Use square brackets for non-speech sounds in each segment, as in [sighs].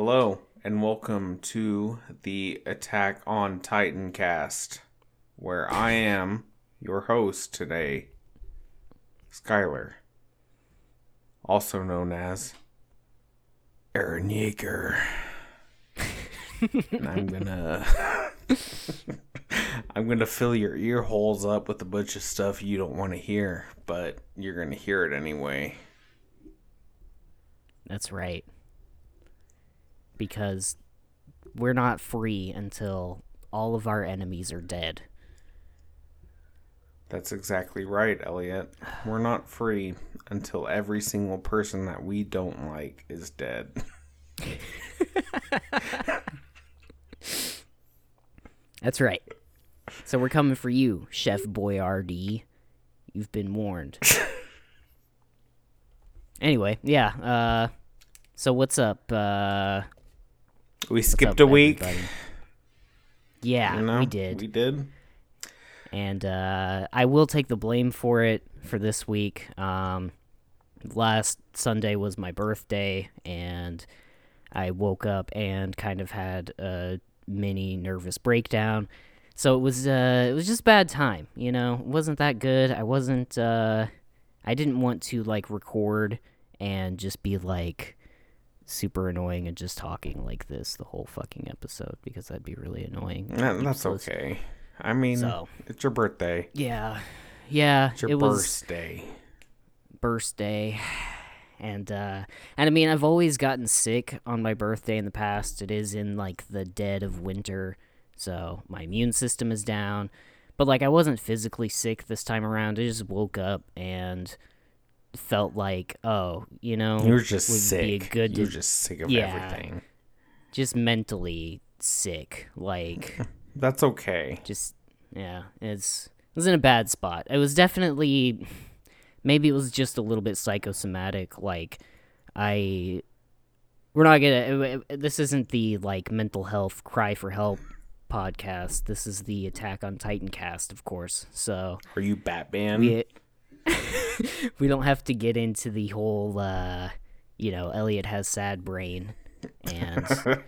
Hello, and welcome to the Attack on Titan cast, where I am your host today, Skylar, also known as Eren Yeager. and I'm gonna. [laughs] I'm gonna fill your ear holes up with a bunch of stuff you don't want to hear, but you're gonna hear it anyway. That's right. Because we're not free until all of our enemies are dead. That's exactly right, Elliot. We're not free until every single person that we don't like is dead. [laughs] That's right. So we're coming for you, Chef Boyardee. You've been warned. [laughs] anyway, yeah. Uh, so what's up? Uh, We what's skipped a week. everybody? Yeah, you know? we did. We did. and uh, I will take the blame for it for this week. Um, last Sunday was my birthday, and I woke up and kind of had a mini nervous breakdown. So it was uh, it was just bad time, you know. It wasn't that good. I wasn't. Uh, I didn't want to like record and just be like super annoying and just talking like this the whole fucking episode because that'd be really annoying. Nah, that's Useless. okay. I mean, So it's your birthday. yeah, yeah, It's your it was birthday. birthday and uh and i mean i've always gotten sick on my birthday in the past it is in like the dead of winter so my immune system is down but like i wasn't physically sick this time around i just woke up and felt like oh you know You were just sick. good you were just sick of Yeah. everything. just mentally sick like [laughs] That's okay. just yeah it's it was in a bad spot it was definitely maybe it was just a little bit psychosomatic like i we're not gonna this isn't the like mental health cry for help podcast this is the attack on titan cast of course so Are you Batman? we [laughs] we don't have to get into the whole uh you know elliot has sad brain and [laughs]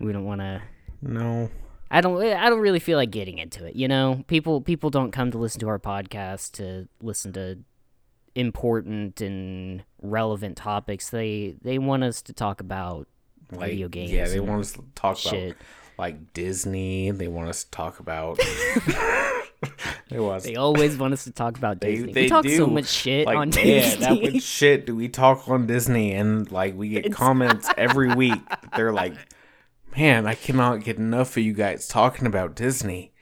we don't want to no. I don't I don't really feel like getting into it, you know? People people don't come to listen to our podcast to listen to important and relevant topics. They they want us to talk about Like, video games. Yeah, they want us to talk shit. about like Disney. They want us to talk about. [laughs] they want us They always want us to talk about Disney. they we talk so much shit like, on Disney. that much [laughs] shit do we talk on Disney? And like, we get comments [laughs] every week. They're like, man, I cannot get enough of you guys talking about Disney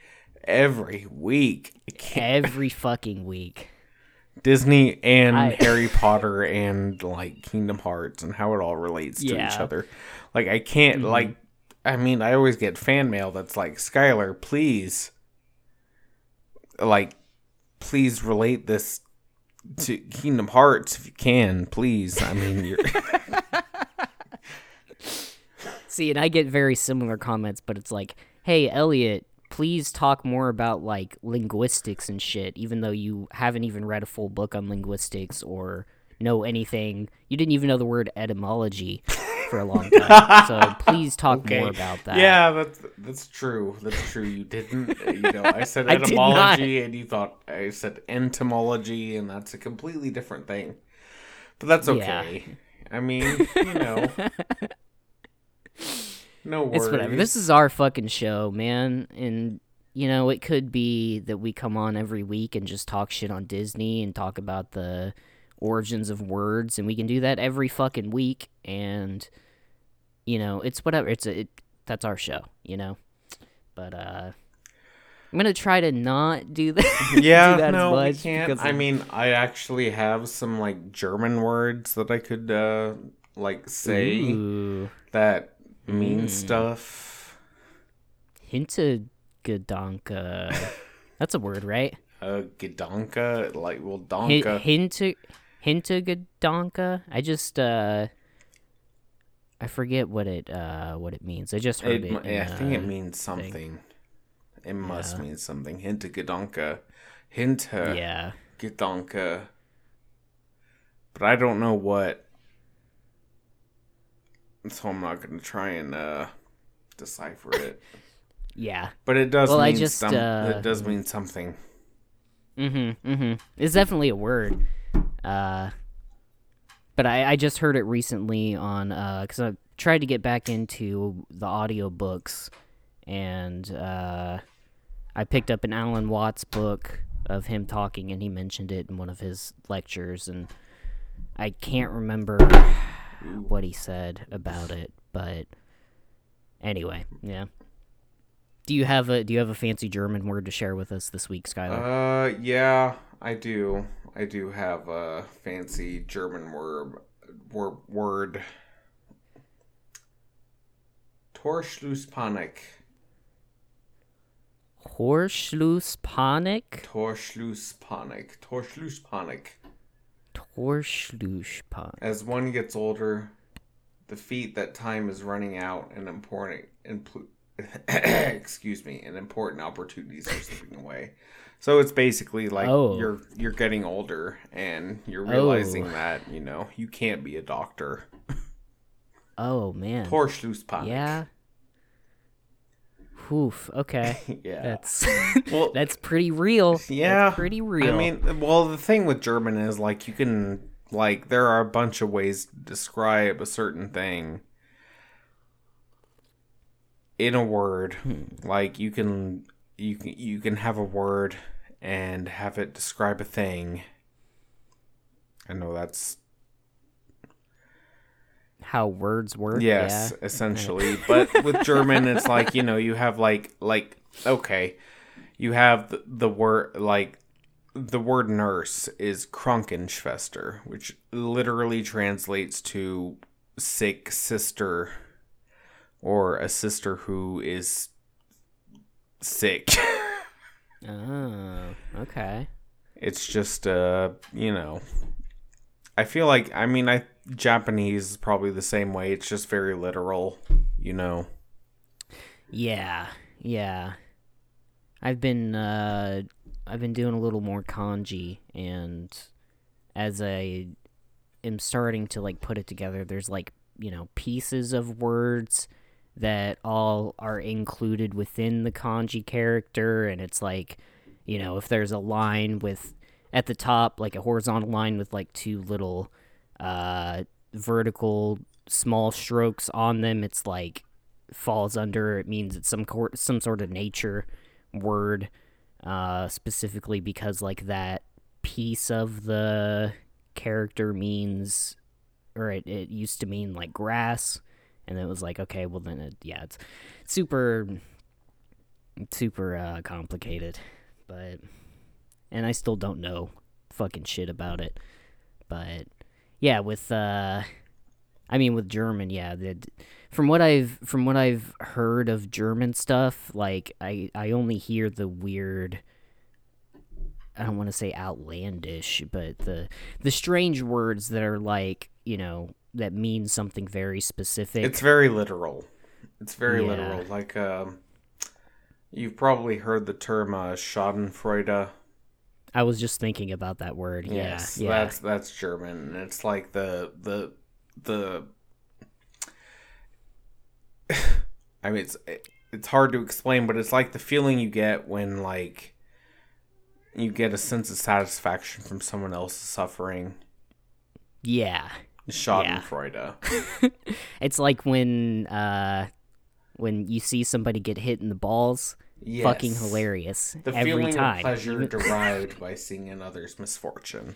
every week. [laughs] Every fucking week. Disney and I- Harry Potter and like Kingdom Hearts and how it all relates to each Yeah. Mm-hmm. other. Like, I can't like. I mean, I always get fan mail that's like, Skylar, please, like, please relate this to Kingdom Hearts if you can, please. I mean, you're [laughs] See, and I get very similar comments, but it's like, "Hey, Elliot, please talk more about like linguistics and shit." Even though you haven't even read a full book on linguistics or know anything, you didn't even know the word etymology [laughs] for a long time. so please talk okay. more about that. Yeah, that's that's true. That's true. You didn't. uh, You know, I said [laughs] I etymology, and you thought I said entomology, and that's a completely different thing. But that's Yeah. okay. I mean, you know, [laughs] no worries. It's whatever. This is our fucking show, man. And, you know, it could be that we come on every week and just talk shit on Disney and talk about the origins of words. And we can do that every fucking week. And, you know, it's whatever. It's a, it, that's our show, you know? But, uh, I'm gonna try to not do [laughs] that. yeah, do that no, as we can't. because I mean, I actually have some like German words that I could uh like say Ooh, that mean Mm. stuff. Hintergedanke. [laughs] That's a word, right? Uh, Gedanke, like well, Donka. Hinter Hintergedanke. I just uh I forget what it uh what it means. I just heard It, it. in, I think it uh, means something. It must Yeah. mean something. Hintergedanke. Hintergedanke. Yeah. But I don't know what so I'm not gonna try and uh, decipher it. [coughs] Yeah. But it does Well, I mean just, some, uh, it does mean something. Mm-hmm. Mm-hmm. It's definitely a word. Uh, but I, I just heard it recently on uh, because I tried to get back into the audiobooks, and uh, I picked up an Alan Watts book of him talking, and he mentioned it in one of his lectures, and I can't remember what he said about it, but anyway, yeah. Do you have a Do you have a fancy German word to share with us this week, Skylar? Uh, yeah, I do. I do have a fancy German word. Word. word. Torschlusspanik. Horschlusspanik? Torschlusspanik. Torschlusspanik. Torschlusspanik. As one gets older, the feat that time is running out and important impl- [coughs] excuse me, and important opportunities are slipping away. So it's basically like Oh. you're you're getting older and you're realizing Oh. that, you know, you can't be a doctor. Oh man. Torschlusspanik. Yeah. Oof. Okay. [laughs] yeah. That's [laughs] Well, [laughs] that's pretty real. yeah. That's pretty real. I mean, well, the thing with German is like you can like there are a bunch of ways to describe a certain thing in a word. Hmm. Like you can you can you can have a word and have it describe a thing. I know that's how words work. yes, Yeah. essentially. But with German, [laughs] it's like you know you have like like okay, you have the, the word like the word nurse is Krankenschwester, which literally translates to sick sister or a sister who is sick. [laughs] Oh. Okay. it's just uh, you know, I feel like I mean I Japanese is probably the same way. It's just very literal, you know. Yeah. Yeah. I've been uh I've been doing a little more kanji and as I am starting to like put it together there's like, you know, pieces of words that all are included within the kanji character and it's like, you know, if there's a line with at the top like a horizontal line with like two little uh vertical small strokes on them, it's like falls under it means it's some cor- some sort of nature word uh specifically because like that piece of the character means or it, it used to mean like grass and it was like okay well then it, yeah it's super super uh complicated. But and I still don't know fucking shit about it. But yeah with uh I mean with German yeah the from what I've from what I've heard of German stuff, like I I only hear the weird I don't want to say outlandish, but the the strange words that are like, you know, that means something very specific. It's very literal. It's very Yeah. literal. Like um you've probably heard the term uh, Schadenfreude. I was just thinking about that word. Yes, yeah. Yeah. that's that's German. It's like the the the. [laughs] I mean, it's it's hard to explain, but it's like the feeling you get when like you get a sense of satisfaction from someone else's suffering. yeah. Schadenfreude. [laughs] It's like when uh when you see somebody get hit in the balls. Fucking hilarious. The every feeling time. of pleasure [laughs] derived by seeing another's misfortune.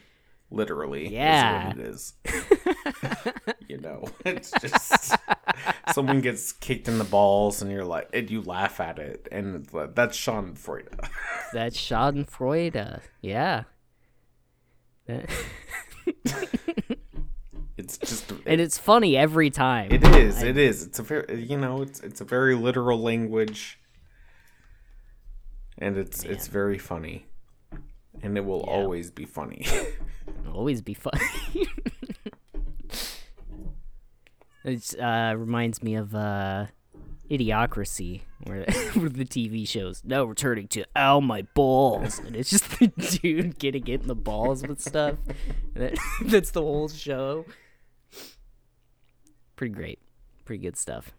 Literally. Yeah. Is what it is. you know, [laughs] it's just someone gets kicked in the balls and you're like, and you laugh at it. And like, that's Schadenfreude. That's Schadenfreude. Yeah. It's just, [laughs] and it's funny every time. it is, it is. It's a very, you know, it's, it's a very literal language. And it's, it's very funny. And it will Yeah. always be funny. [laughs] [laughs] Always be funny. it uh, reminds me of uh, Idiocracy, where, where the TV shows now returning to "Ow my balls," and it's just the dude getting hit in the balls with stuff. That, that's the whole show. Pretty great, pretty good stuff.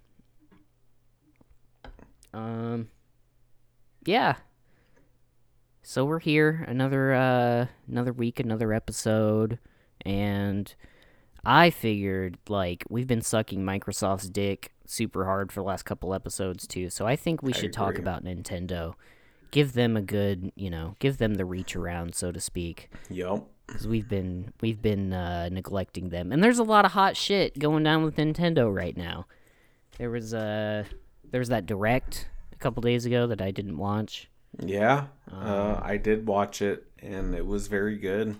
Um, yeah. So we're here another uh another week, another episode, and I figured like we've been sucking Microsoft's dick super hard for the last couple episodes too. So I think we I should talk about Nintendo. Give them a good, you know, give them the reach around, so to speak Yup. Because we've been we've been uh, neglecting them, and there's a lot of hot shit going down with Nintendo right now. There was uh, there was that direct a couple days ago that I didn't watch. Yeah. Um, Uh, I did watch it, and it was very good.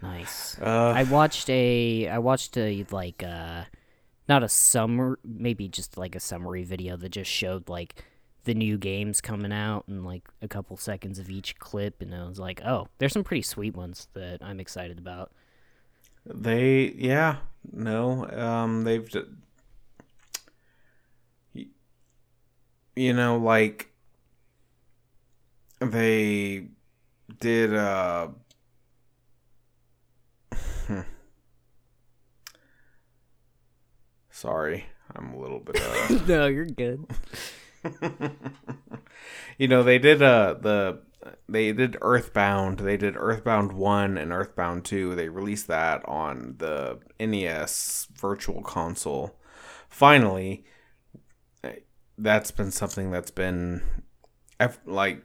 Nice. Uh, I watched a I watched a like uh, not a summer maybe just like a summary video that just showed like the new games coming out and like a couple seconds of each clip, and I was like, oh, there's some pretty sweet ones that I'm excited about. They, yeah, no, um, they've, you know, like they did. Uh, [laughs] sorry, I'm a little bit. Uh, [laughs] no, you're good. [laughs] [laughs] you know they did uh the they did earthbound. They did earthbound 1 and earthbound 2 they released that on the nes virtual console. Finally that's been something that's been like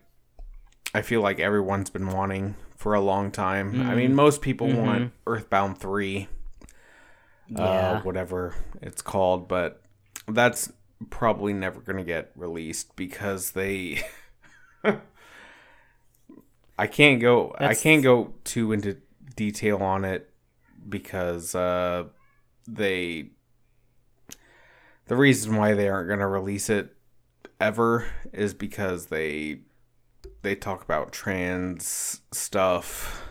i feel like everyone's been wanting for a long time. I mean most people want earthbound 3 uh, whatever it's called, but that's probably never going to get released because they. [laughs] I can't go. I can't go too into detail on it because uh, they. The reason why they aren't going to release it ever is because they they talk about trans stuff.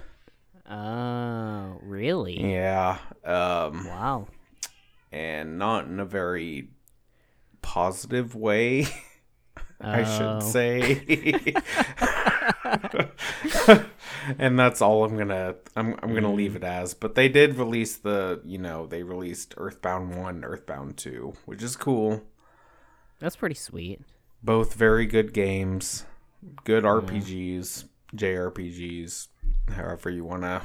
Oh, really? Yeah. Um Wow. and not in a very positive way, [laughs] I Oh. should say. [laughs] and that's all I'm gonna I'm I'm gonna mm. leave it as. But they did release the you know they released Earthbound one, Earthbound two, which is cool. That's pretty sweet. Both very good games, good RPGs, JRPGs, however you wanna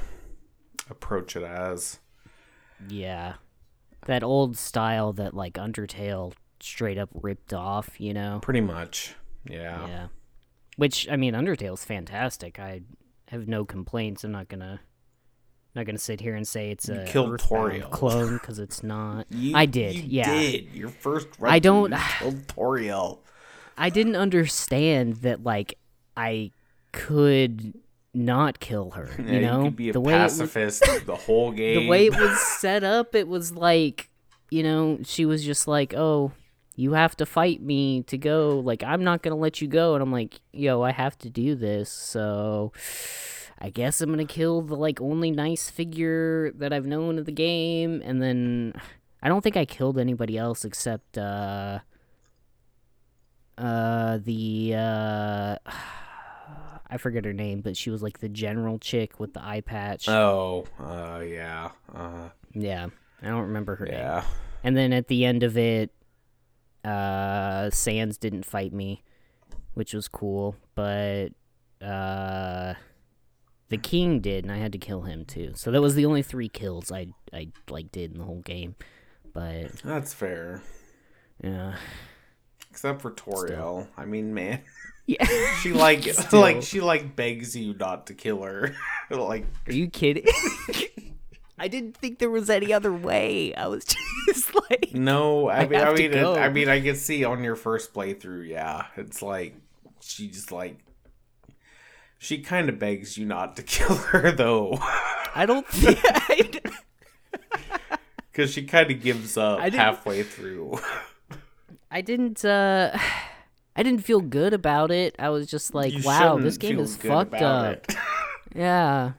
approach it as. Yeah. That old style that like Undertale straight up ripped off, you know? Pretty much, yeah. Yeah. Which I mean Undertale's fantastic. I have no complaints. I'm not gonna not gonna sit here and say it's a killed Toriel. [laughs] clone because it's not. [laughs] You- I did, you yeah. Did your first? I don't- [sighs] killed Toriel. I didn't understand that like I could not kill her. [laughs] You Yeah, know, could be a the way it was, pacifist the whole game. the way it was set up, it was like, you know, she was just like, "Oh, you have to fight me to go. Like, I'm not gonna let you go." And I'm like, "Yo, I have to do this, so." I guess I'm gonna kill the like only nice figure that I've known of the game, and then I don't think I killed anybody else except uh uh the uh [sighs] I forget her name, but she was like the general chick with the eye patch. Oh, uh, yeah, uh, yeah, I don't remember her name. yeah. And then at the end of it, uh, Sans didn't fight me, which was cool. But uh, the king did, and I had to kill him too. So that was the only three kills I I like did in the whole game. But That's fair. yeah, Except for Toriel. I mean, man, [laughs] yeah. [laughs] she like [laughs] Still. like she like begs you not to kill her. like Are you kidding? I didn't think there was any other way. I was [laughs] just like, no, I, I mean, I mean, it. I mean, I can see on your first playthrough. Yeah, it's like she just like she kind of begs you not to [laughs] kill her though. I don't [laughs] think. Because she kind of gives up halfway through. I didn't. uh I didn't feel good about it. I was just like, You wow, this game is fucked up. Yeah.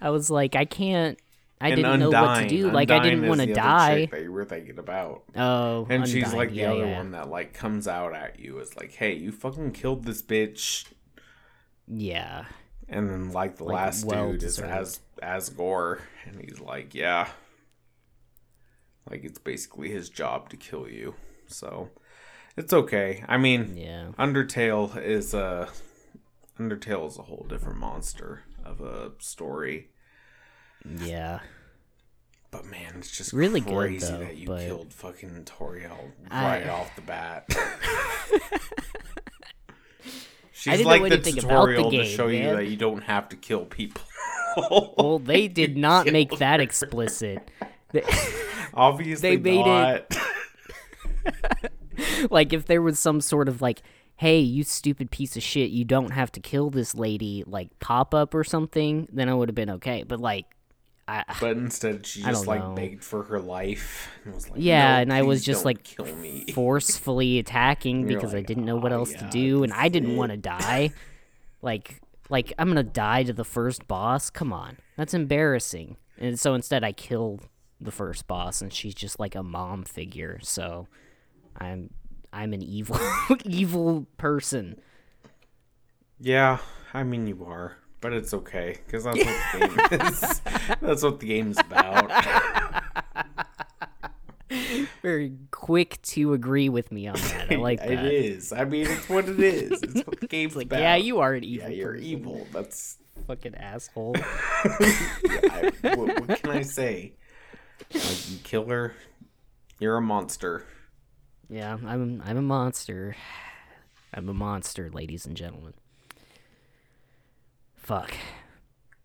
I was like, I can't. I didn't know what to do. Like, I didn't want to die. that you were thinking about. Oh, And she's like the yeah, other yeah. one that like comes out at you is like, "Hey, you fucking killed this bitch." Yeah. And then like the Like, last well dude is deserved. as Asgore, and he's like, "Yeah." Like it's basically his job to kill you. So it's okay. I mean, Yeah. Undertale is a Undertale is a whole different monster of a story. Yeah. But man, it's just Really good, crazy though, that you but- killed fucking Toriel I- right off the bat. [laughs] [laughs] She's like the about the tutorial to game, show you that you don't have to kill people. [laughs] Well, they did not make that explicit. They- Obviously They made it- like if there was some sort of like hey you stupid piece of shit you don't have to kill this lady like pop up or something then i would have been okay but like i But instead, she [sighs] just like know. begged for her life. And was like, Yeah, "No, and I was just, like, kill me. [laughs] forcefully attacking because i didn't know what "Oh, else to do and i didn't want to [laughs] die. Like like i'm gonna die to the first boss? Come on. That's embarrassing. And so instead i kill the first boss and she's just like a mom figure. So i'm i'm an evil [laughs] evil person. Yeah, I mean you are, but it's okay because that's what the game [laughs] is. that's what the game's about. very quick to agree with me on that. I [laughs] like It that. is. I mean, it's what it is. It's what the [laughs] game's Like, about. yeah, you are an evil. Yeah, you're person. evil. That's. Fucking asshole. I, what, what can I say? Like, you kill her. You're a monster. yeah, I'm I'm a monster. I'm a monster, ladies and gentlemen. Fuck.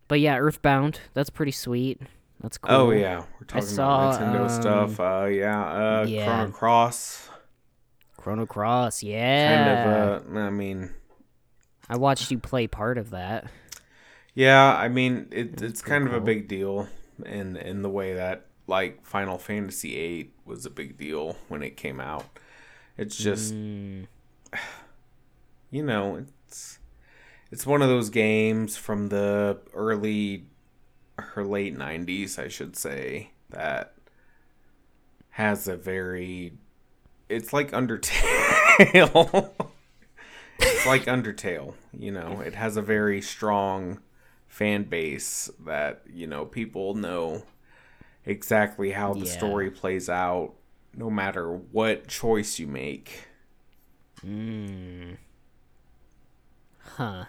But yeah, Earthbound. That's pretty sweet. That's cool. Oh yeah, we're talking saw, about Nintendo um, stuff. Uh, yeah, uh, yeah. Chrono Cross. Chrono Cross. yeah. Kind of. Uh, I mean, I watched you play part of that. Yeah, I mean it, it's kind of a big deal in in the way that like Final Fantasy VIII was a big deal when it came out. It's just Mm, [sighs] you know it's it's one of those games from the early or late '90s, I should say, that has a very it's like Undertale. [laughs] it's like Undertale, you know. It has a very strong fan base that, you know, people know exactly how the Yeah. story plays out no matter what choice you make. mm. Huh.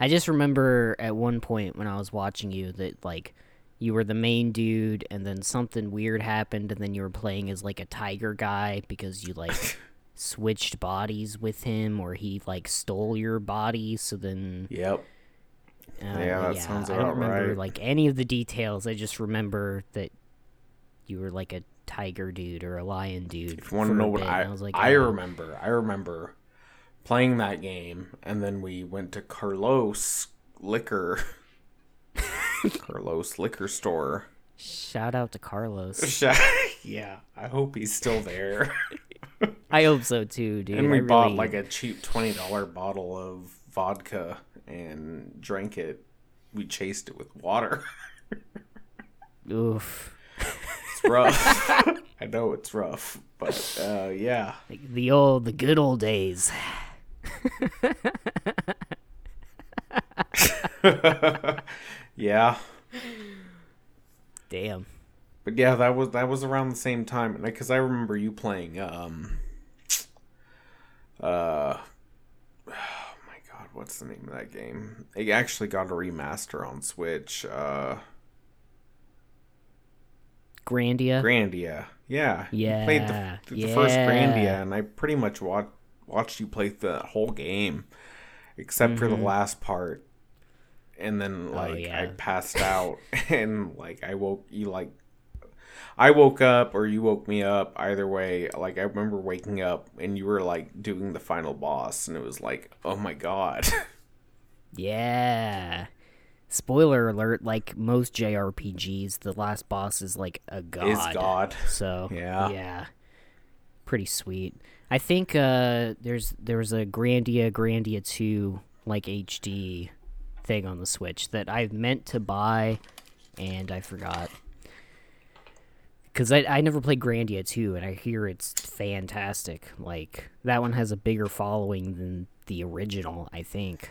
I just remember at one point when I was watching you that like you were the main dude and then something weird happened and then you were playing as like a tiger guy because you like [laughs] switched bodies with him or he like stole your body so then Yep. uh, Yeah, that sounds I don't remember right. like any of the details. I just remember that you were like a tiger dude or a lion dude. If you want to know what bit, I was like, I oh. remember, I remember playing that game, and then we went to Carlos Liquor, [laughs] Carlos Liquor Store. Shout out to Carlos. [laughs] yeah, I hope he's still there. I hope so too, dude. and we I bought like a cheap twenty dollar bottle of vodka and drank it. We chased it with water. oof, It's rough. [laughs] I know it's rough, but uh, yeah. like the old, the good old days. [laughs] yeah. Damn. But yeah, that was that was around the same time, because I remember you playing. Um, uh, [sighs] oh my god, what's the name of that game? It actually got a remaster on Switch. Uh, Grandia. Grandia, yeah, Yeah. You played Yeah, the, the first Grandia, and I pretty much watched watched you play the whole game, except for the last part. And then like I Mm-hmm. Oh, yeah. passed out, [laughs] and like I woke you like I woke up or you woke me up. Either way, like I remember waking up and you were like doing the final boss, and it was like, oh my god. [laughs] yeah. Spoiler alert, like most JRPGs, the last boss is like a god. Is God. So Yeah. yeah, pretty sweet. I think uh, there's there was a Grandia Grandia two like HD thing on the Switch that I meant to buy and I forgot because I I never played Grandia two and I hear it's fantastic. Like that one has a bigger following than the original, I think.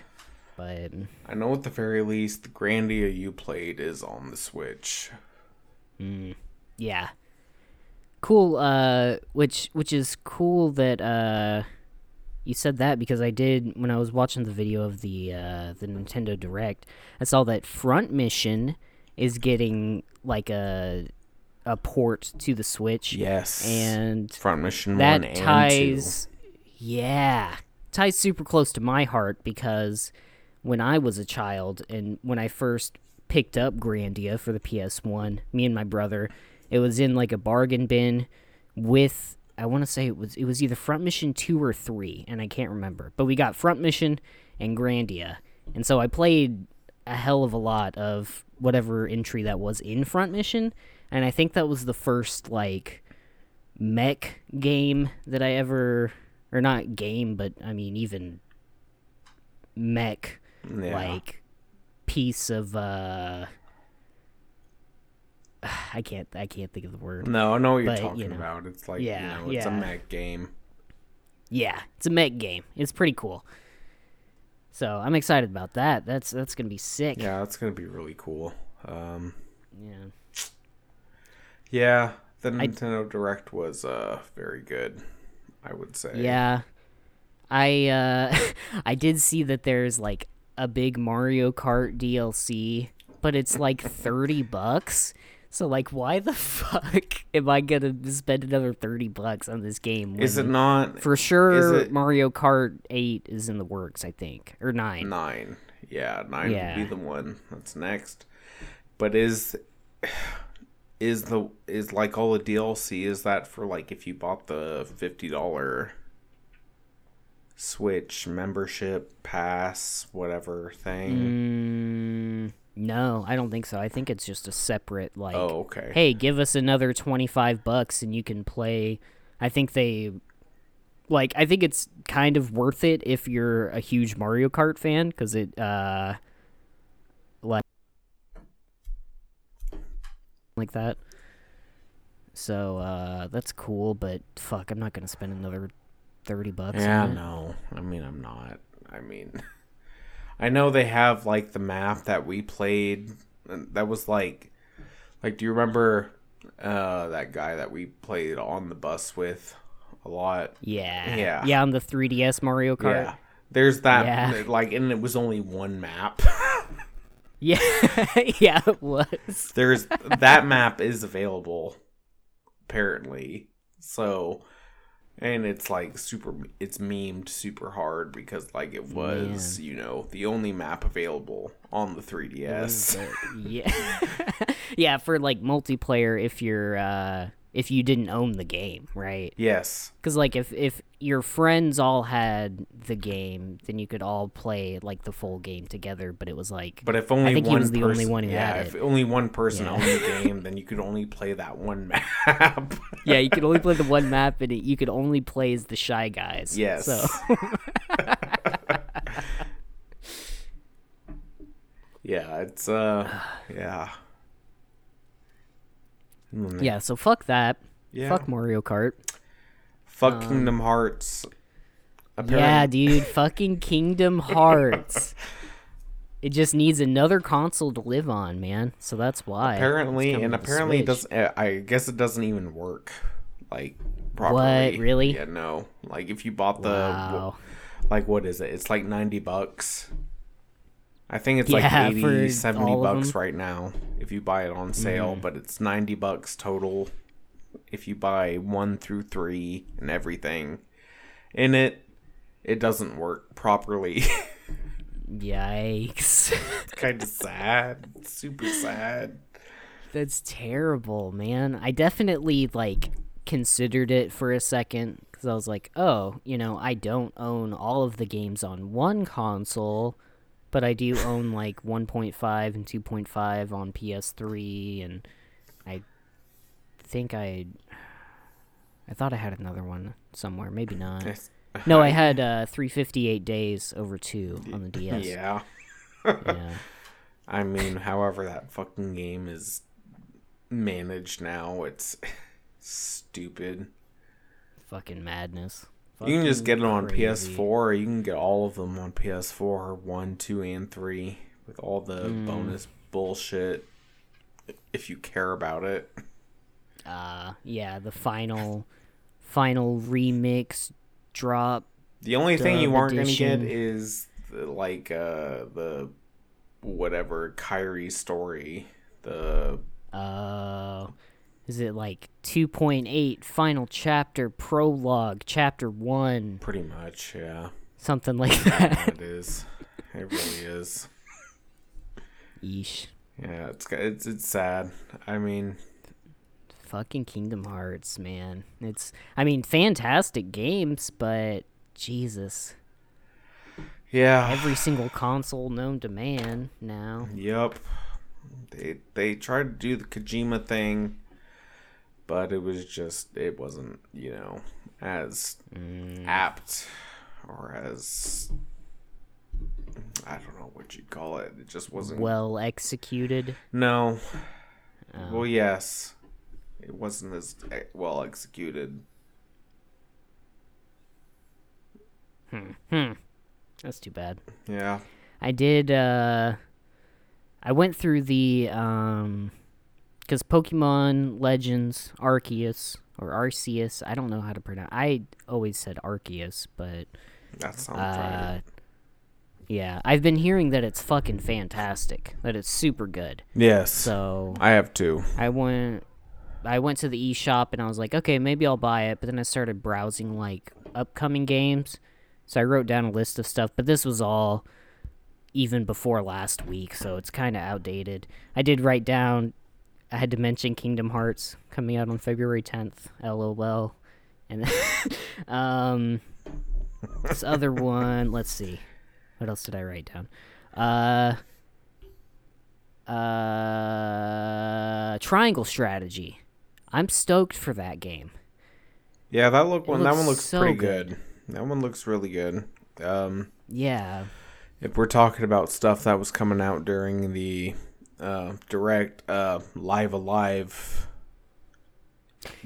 But I know at the very least the Grandia you played is on the Switch. yeah, cool. Uh, which which is cool that uh, you said that because I did when I was watching the video of the uh, the Nintendo Direct. I saw that Front Mission is getting like a a port to the Switch. Yes. and Front Mission that 1 and ties yeah ties super close to my heart because when i was a child and when i first picked up grandia for the ps1 me and my brother it was in like a bargain bin with i want to say it was it was either front mission 2 or 3 and i can't remember but we got front mission and grandia and so i played a hell of a lot of whatever entry that was in front mission and i think that was the first like mech game that I ever or not game, but I mean even mech. Yeah. like piece of uh [sighs] I can't I can't think of the word. no, I know what you're but, you talking know. about. It's like, Yeah, you know, it's a yeah. mech game. Yeah, it's a mech game. It's pretty cool. So I'm excited about that. That's that's gonna be sick. Yeah, that's going to be really cool. Um, Yeah. yeah, the Nintendo Direct was uh very good, I would say. Yeah. I uh [laughs] I did see that there's like a big Mario Kart DLC, but it's like 30 bucks. So like why the [laughs] fuck am I going to spend another 30 bucks on this game? Is it not For sure it- Mario Kart 8 is in the works, I think. Or 9. nine? Yeah, nine Yeah. would be the one that's next. But is [sighs] is the is like all the DLC? Is that for like if you bought the fifty dollar Switch membership pass, whatever thing? Mm, no, I don't think so. I think it's just a separate like oh, okay. hey, give us another 25 bucks and you can play. I think they like I think it's kind of worth it if you're a huge Mario Kart fan cuz it uh like like that. So uh that's cool, but fuck, I'm not going to spend another 30 bucks Yeah, on it. no. I mean, I'm not. I mean, [laughs] I know they have like the map that we played. That was like, like, do you remember uh, that guy that we played on the bus with a lot? Yeah. Yeah. Yeah, on the 3DS Mario Kart. Yeah. There's that, Yeah. like, and it was only one map. [laughs] Yeah. [laughs] yeah, it was. There's that map is available, apparently. So, and it's like super, it's memed super hard because like it was, you know, the only map available on the 3DS. [laughs] yeah. [laughs] yeah, for like multiplayer if you're uh if you didn't own the game, right? Yes. Cuz like if if your friends all had the game, then you could all play like the full game together, but it was like But if only think he one was the only one who yeah, had it. if only one person Yeah. owned the [laughs] game, then you could only play that one map. [laughs] yeah, you could only play the one map and it, you could only play as the shy guys. yes. So [laughs] yeah, it's uh, yeah. Then yeah, so fuck that. Yeah. Fuck Mario Kart. Fuck Kingdom Hearts. Yeah, [laughs] dude, fucking Kingdom Hearts. It just needs another console to live on, man. So that's why. apparently, and apparently it doesn't. uh, I guess it doesn't even work, like properly. What Really? Yeah, no. Like if you bought the, Wow. like what is it? It's like ninety bucks. I think it's Yeah, like 80, 70 bucks right now if you buy it on sale, mm. but it's 90 bucks total if you buy 1 through 3 and everything. In it it doesn't work properly. [laughs] Yikes. it's kind of sad. Super sad. That's terrible, man. I definitely like considered it for a second cuz I was like, "Oh, you know, I don't own all of the games on one console, but I do own like 1.5 and 2.5 on PS3 and I think I I thought I had another one somewhere, maybe not. No, I [laughs] had uh 358 days over 2 on the DS. Yeah. yeah. [laughs] I mean, however that fucking game is managed now, it's [laughs] stupid. Fucking madness. You can just get it on crazy. PS4, or you can get all of them on PS4, 1, 2, and 3, with all the Hmm. bonus bullshit, if you care about it. Uh, yeah, the final, final remix drop. The only thing you aren't going to get is the, like uh, the whatever Kairi story. The Uh, is it like 2.8 final chapter prologue, chapter one, pretty much, yeah. something like [laughs] that? it is. It really is. Yeesh. Yeah, it's it's it's sad. I mean, Fucking Kingdom Hearts, man. It's, I mean, fantastic games, but Jesus. yeah. Every single console known to man now. Yep. They they tried to do the Kojima thing, but it was just it wasn't, you know, as apt or as I don't know what you'd call it. It just wasn't Well executed. No. Oh. Well, yes. It wasn't as eh, well executed. Hmm. Hmm. That's too bad. Yeah. I did uh I went through the um cuz Pokemon Legends Arceus or Arceus, I don't know how to pronounce. I always said Arceus, but That sounds uh right. yeah, I've been hearing that it's fucking fantastic. That it's super good. Yes. So, I have two. I went I went to the eShop and I was like, okay, maybe I'll buy it, but then I started browsing like upcoming games. So I wrote down a list of stuff, but this was all even before last week, so it's kind of outdated. I did write down I had to mention Kingdom Hearts coming out on February 10th. LOL. And [laughs] um this other [laughs] one, let's see. What else did I write down? Uh uh Triangle Strategy. I'm stoked for that game. Yeah, that look one. That looks one looks so pretty good. good. That one looks really good. Um, Yeah. if we're talking about stuff that was coming out during the uh, direct uh, Live A Live,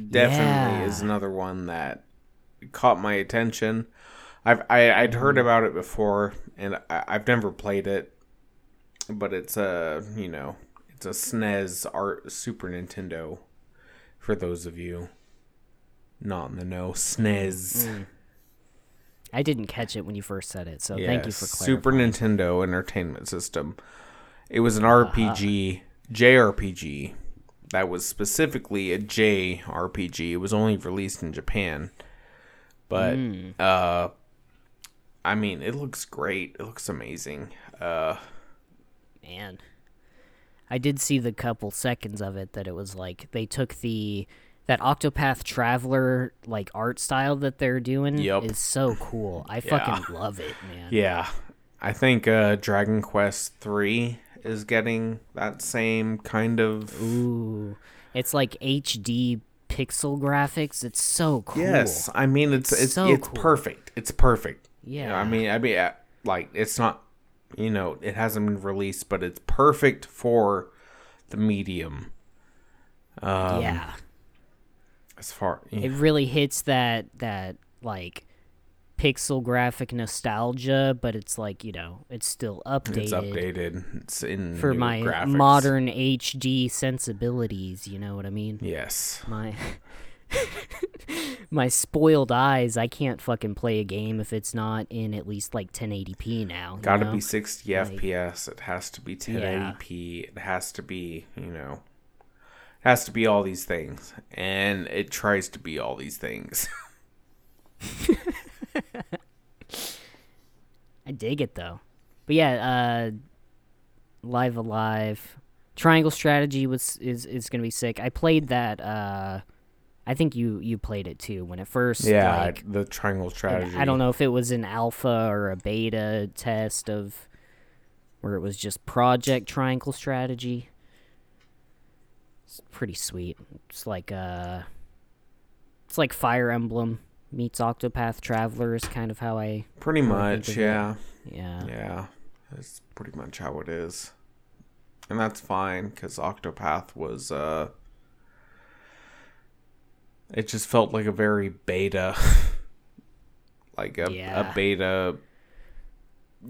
definitely is another one that caught my attention. I've I, I'd heard about it before, and I, I've never played it, but it's a you know it's a SNES art Super Nintendo. For those of you not in the know, SNES. I didn't catch it when you first said it, so thank you for clarifying. Super Nintendo Entertainment System. It was an RPG, JRPG, that was specifically a JRPG. It was only released in Japan, but Hmm. uh, I mean, it looks great. It looks amazing. Uh, Man. I did see the couple seconds of it that it was like they took the that Octopath Traveler like art style that they're doing Yup. is so cool. I fucking love it, man. yeah, I think uh, Dragon Quest Three is getting that same kind of. Ooh. It's like HD pixel graphics. It's so cool. Yes, I mean it's it's So it's cool. perfect. It's perfect. Yeah. I mean, I mean, uh, like it's not, you know, it hasn't been released, but it's perfect for the medium. Um, yeah. As far, It really hits that that like pixel graphic nostalgia, but it's like, you know, it's still updated. it's updated. It's in for my graphics. modern HD sensibilities, you know what I mean? Yes. My [laughs] my spoiled eyes, I can't fucking play a game if it's not in at least like 1080p now. Got to be 60 Like- FPS. It has to be 1080p. It has to be, you know, it has to be all these things, and it tries to be all these things. [laughs] I dig it though. But yeah, uh Live A Live Triangle Strategy was is is going to be sick. I played that uh I think you you played it too when it first yeah, like the triangle strategy. I don't know if it was an alpha or a beta test of where it was just Project Triangle Strategy. It's pretty sweet. It's like uh it's like Fire Emblem meets Octopath Traveler is kind of how I Pretty how I think much, of it. yeah. yeah. Yeah, that's pretty much how it is, and that's fine because Octopath was. uh It just felt like a very beta, [laughs] like a Yeah. a beta,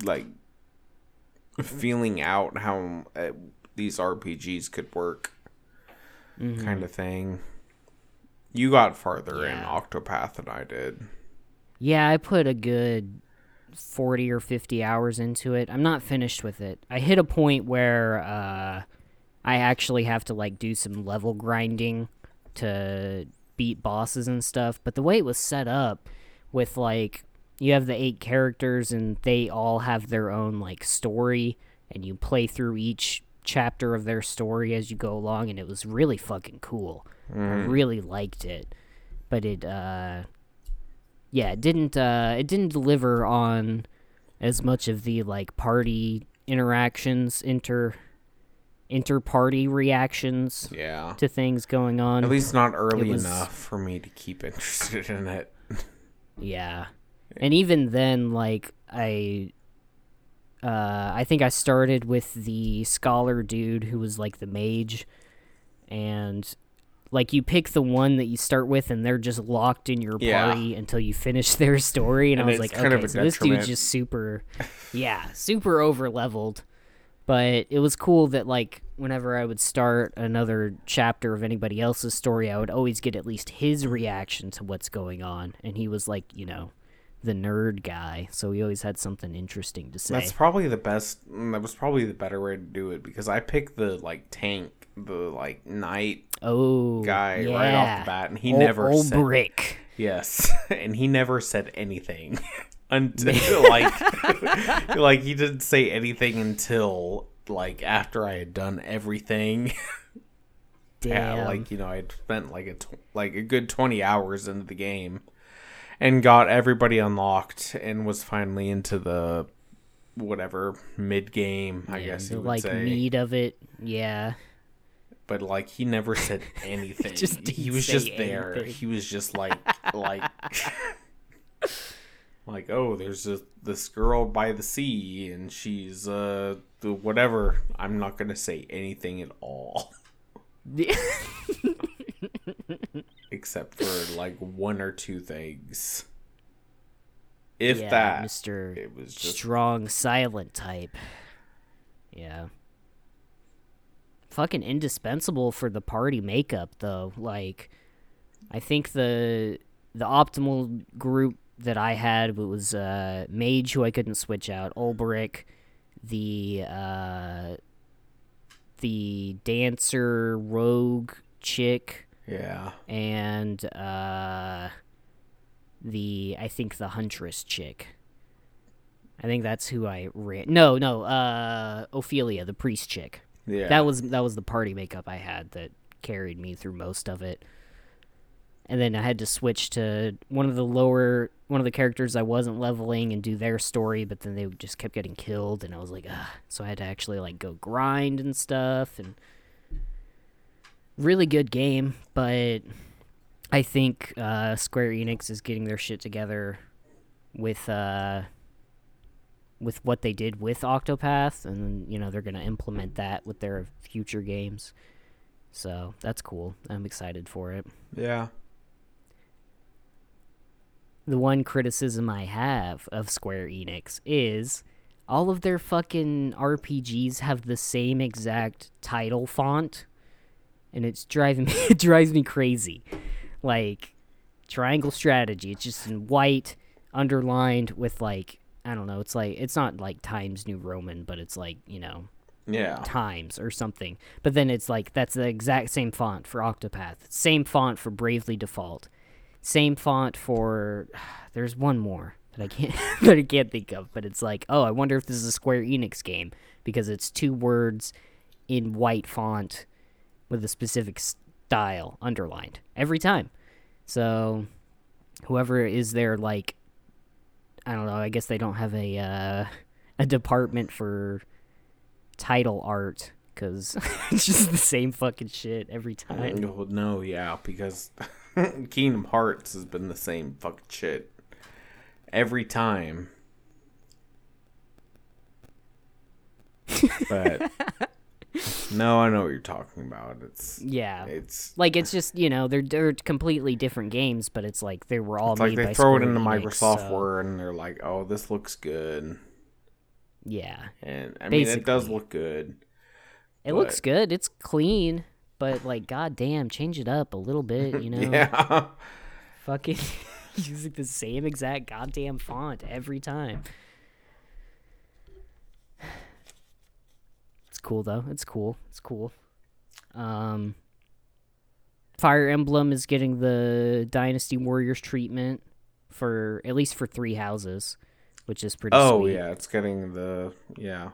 like feeling out how uh, these RPGs could work, Mhm. kind of thing. You got farther in Octopath than I did. Yeah, I put a good 40 or 50 hours into it. I'm not finished with it. I hit a point where uh, I actually have to like do some level grinding to beat bosses and stuff. But the way it was set up with like you have the eight characters and they all have their own like story and you play through each chapter of their story as you go along and it was really fucking cool. I really liked it. But it uh yeah, it didn't uh it didn't deliver on as much of the like party interactions, inter inter party reactions Yeah. to things going on. At least not early was- enough for me to keep [laughs] interested in it. Yeah. And even then like I uh I think I started with the scholar dude who was like the mage and like you pick the one that you start with and they're just locked in your Yeah. party until you finish [laughs] their story. And, And I was like okay so this dude's just super yeah super over leveled but it was cool that like whenever I would start another chapter of anybody else's story I would always get at least his reaction to what's going on. And he was like you know the nerd guy. So he always had something interesting to say. That's probably the best. mm, That was probably the better way to do it because I picked the like tank, the like knight oh guy yeah. right off the bat, and he Ol- never old said brick yes, [laughs] and he never said anything [laughs] until [laughs] like like he didn't say anything until like after I had done everything. Damn. Yeah, like you know, I'd spent like a tw- like a good twenty hours into the game, and got everybody unlocked, and was finally into the whatever mid game. I Yeah, guess you like say. meat of it yeah But like he never said [laughs] anything. Just he was just there. He was just like like [laughs] like oh, there's a, this girl by the sea, and she's uh the whatever. I'm not gonna say anything at all. [laughs] except for like one or two things. If yeah, that, mr it was just strong silent type yeah fucking indispensable for the party makeup though like i think the the optimal group that i had was uh mage who i couldn't switch out Olberic the uh the dancer rogue chick yeah, and uh the I think the huntress chick. I think that's who I ran. No, no, uh Ophilia, the priest chick. Yeah. That was that was the party makeup I had that carried me through most of it. And then I had to switch to one of the lower one of the characters I wasn't leveling and do their story, but then they just kept getting killed and I was like, ah so I had to actually like go grind and stuff and really good game, but I think uh, Square Enix is getting their shit together with uh, with what they did with Octopath, and you know they're gonna implement that with their future games. So that's cool. I'm excited for it. yeah. The one criticism I have of Square Enix is all of their fucking RPGs have the same exact title font, and it's driving [laughs] me it drives me crazy. Like Triangle Strategy, it's just in white, underlined with like I don't know. It's like it's not like Times New Roman, but it's like you know Yeah. times or something. But then it's like that's the exact same font for Octopath. Same font for Bravely Default. Same font for [sighs] there's one more that I can't [laughs] that I can't think of, but it's like, oh, I wonder if this is a Square Enix game because it's two words in white font with a specific style underlined every time. So whoever is there like I don't know, I guess they don't have a uh, a department for title art because [laughs] it's just the same fucking shit every time. Well, no, yeah, because [laughs] Kingdom Hearts has been the same fucking shit every time. [laughs] But no, I know what you're talking about. It's Yeah. it's Like it's just you know they're they're completely different games, but it's like they were all it's like made they by throw it Square into Enix, Microsoft so- Word and they're like, "Oh, this looks good," Yeah, and I mean, it does look good. it looks good. It's clean. but like, goddamn, change it up a little bit, you [laughs] know? Yeah. Fucking [laughs] using the same exact goddamn font every time. Cool though. It's cool. It's cool. Um, Fire Emblem is getting the Dynasty Warriors treatment for at least for three houses, which is pretty. Oh sweet. yeah, it's getting the yeah.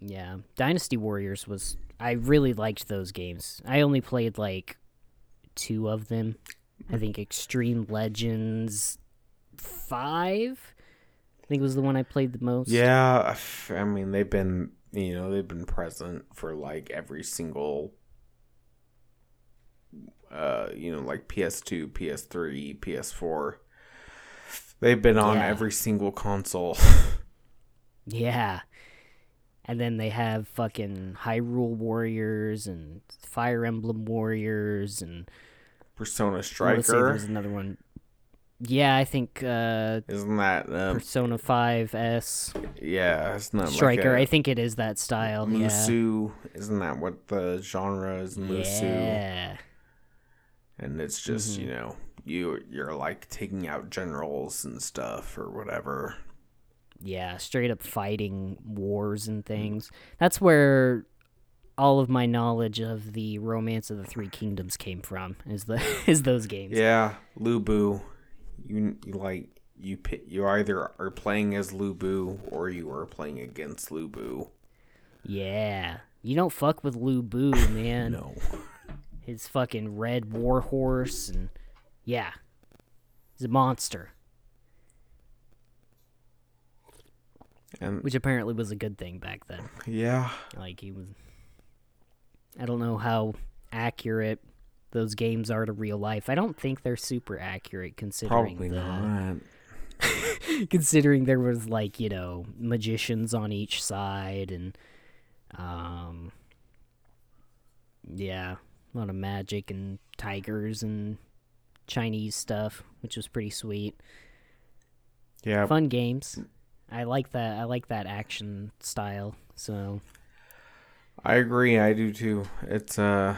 Yeah, Dynasty Warriors was I really liked those games. I only played like two of them. I think Extreme Legends 5 I think was the one I played the most. Yeah, I mean they've been you know they've been present for like every single uh you know like PS2, PS3, PS4. They've been on Yeah. every single console. [laughs] Yeah. And then they have fucking Hyrule Warriors and Fire Emblem Warriors and Persona Striker There's another one. Yeah, I think uh, isn't that um, Persona 5S yeah, it's not Striker. like I a think it is that style. Yeah. Musou. Isn't that what the genre is? Musou. Yeah. and it's just Mm-hmm. you know you you're like taking out generals and stuff or whatever Yeah, straight up fighting wars and things. That's where all of my knowledge of the Romance of the Three Kingdoms came from. Is the [laughs] is those games? yeah Lu Bu you, you like you you either are playing as Lu Bu or you are playing against Lu Bu Yeah. You don't fuck with Lu Bu, [laughs] man. no His fucking red war horse and yeah. He's a monster. and Which apparently was a good thing back then. yeah Like he was I don't know how accurate those games are to real life. I don't think they're super accurate considering probably the, not [laughs] considering there was like, you know, magicians on each side and um yeah, a lot of magic and tigers and Chinese stuff, which was pretty sweet. yeah Fun games. I like that I like that action style. So i agree i do too it's uh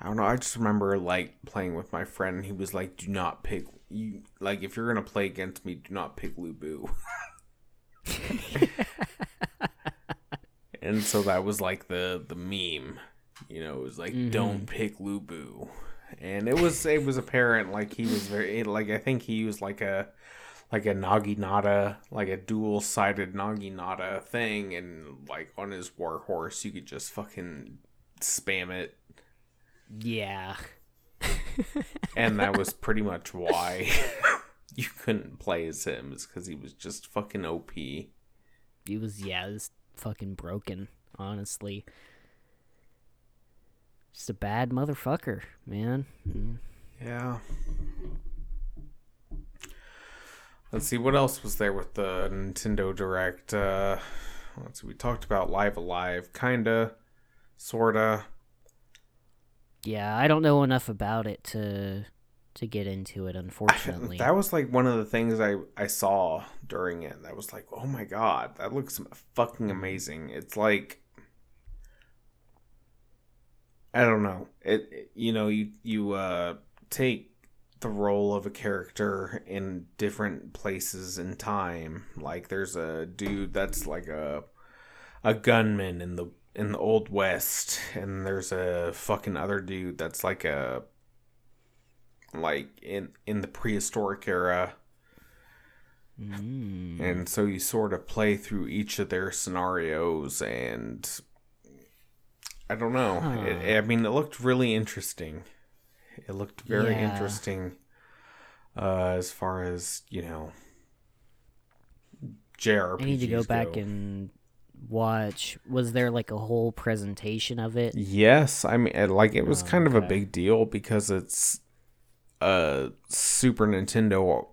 I don't know. I just remember like playing with my friend. He was like, "Do not pick you. Like, if you're gonna play against me, do not pick Lu Bu." [laughs] and so that was like the the meme. You know, it was like, mm-hmm. "Don't pick Lu Bu," and it was it was apparent like he was very like I think he used like a like a naginata like a dual sided naginata thing, and like on his war horse, you could just fucking spam it yeah. and that was [laughs] pretty much why [laughs] you couldn't play as him is because he was just fucking op He was yeah, was fucking broken, honestly. Just a bad motherfucker, man. Yeah let's see what else was there with the nintendo direct uh let's see we talked about Live A Live kinda sorta Yeah, I don't know enough about it to to get into it, unfortunately. [laughs] that was like one of the things i i saw during it that was like oh my god that looks fucking amazing it's like I don't know. It, it- you know you you uh take the role of a character in different places in time. Like there's a dude that's like a a gunman in the in the old west and there's a fucking other dude that's like a like in in the prehistoric era Mm. and so you sort of play through each of their scenarios and i don't know Huh. it, i mean it looked really interesting it looked very Yeah. interesting uh as far as you know jrpgs I need to go back and watch. Was there like a whole presentation of it? yes i mean like it was Oh, kind of a big deal because it's a super nintendo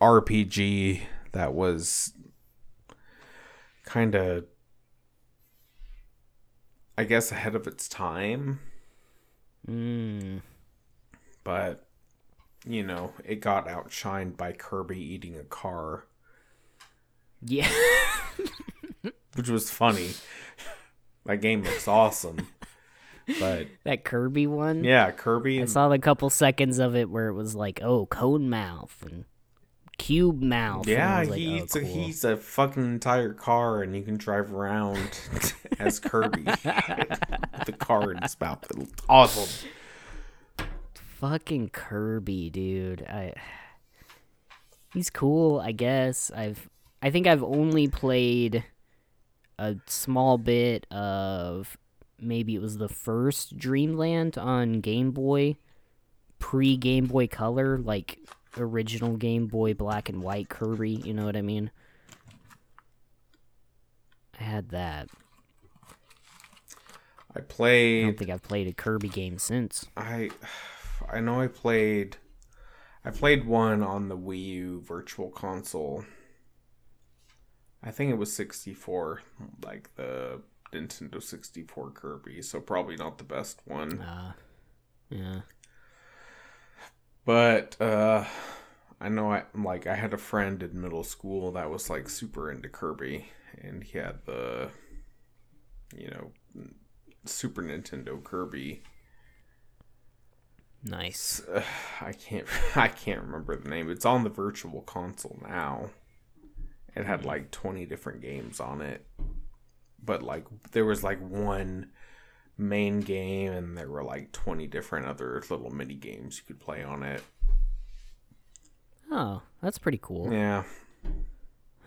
rpg that was kind of i guess ahead of its time Mm. but you know it got outshined by kirby eating a car Yeah. [laughs] which was funny. That game looks awesome. But That Kirby one. yeah, Kirby. I and- saw the couple seconds of it where it was like, oh, cone mouth and cube mouth. Yeah, like, he oh, eats a, cool. he eats a fucking entire car, and you can drive around [laughs] as Kirby. the car in his mouth. Awesome. fucking Kirby, dude. I He's cool, I guess. I've I think I've only played a small bit of maybe it was the first Dreamland on Game Boy, pre Game Boy Color, like original Game Boy black and white Kirby, you know what I mean? I had that. I played. I don't think I've played a Kirby game since. I [sighs] I know I played. I played one on the Wii U Virtual Console. I think it was 64, like the Nintendo 64 Kirby, so probably not the best one. Uh yeah. But uh I know I like I had a friend in middle school that was like super into Kirby and he had the you know Super Nintendo Kirby. Nice. Ugh, [sighs] I can't [laughs] I can't remember the name. It's on the virtual console now. It had like 20 different games on it. But like there was like one main game and there were like 20 different other little mini games you could play on it. Oh, that's pretty cool. Yeah.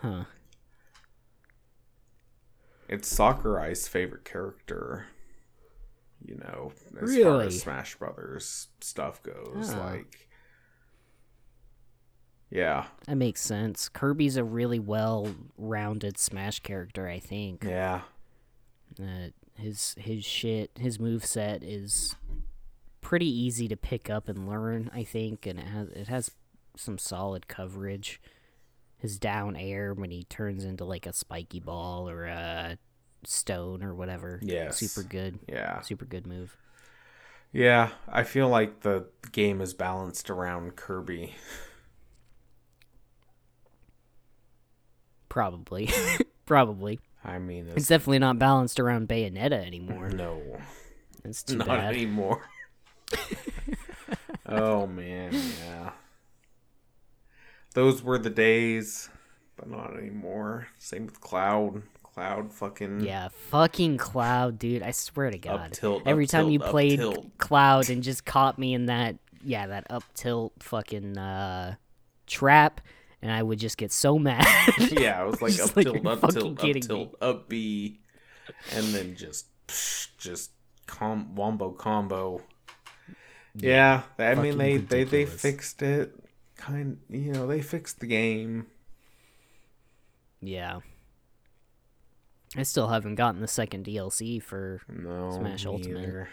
Huh. It's Sakurai's favorite character. You know, as far as Smash Brothers stuff goes, Oh. like Yeah. That makes sense. Kirby's a really well-rounded Smash character, I think. Yeah. Uh, his his shit, his move set is pretty easy to pick up and learn, I think, and it has it has some solid coverage. His down air when he turns into like a spiky ball or a stone or whatever. Yeah. Super good. Yeah. Super good move. Yeah, I feel like the game is balanced around Kirby. [laughs] Probably. [laughs] Probably. I mean, It's it's, definitely not balanced around Bayonetta anymore. no, It's too not bad. anymore. [laughs] oh man, yeah. Those were the days, but not anymore. Same with Cloud. Cloud fucking Yeah, fucking Cloud, dude. I swear to God. Tilt, Every time tilt, you played tilt. Cloud and just caught me in that, yeah, that up tilt fucking uh, trap, and I would just get so mad. [laughs] Yeah, I was [laughs] like Just up like tilt, up fucking tilt, up kidding tilt, up B, and then just just com- wombo combo. Yeah, I mean fucking they, they they fixed it. Kind, you know, they fixed the game. yeah. I still haven't gotten the second DLC for. No, Smash Ultimate. either.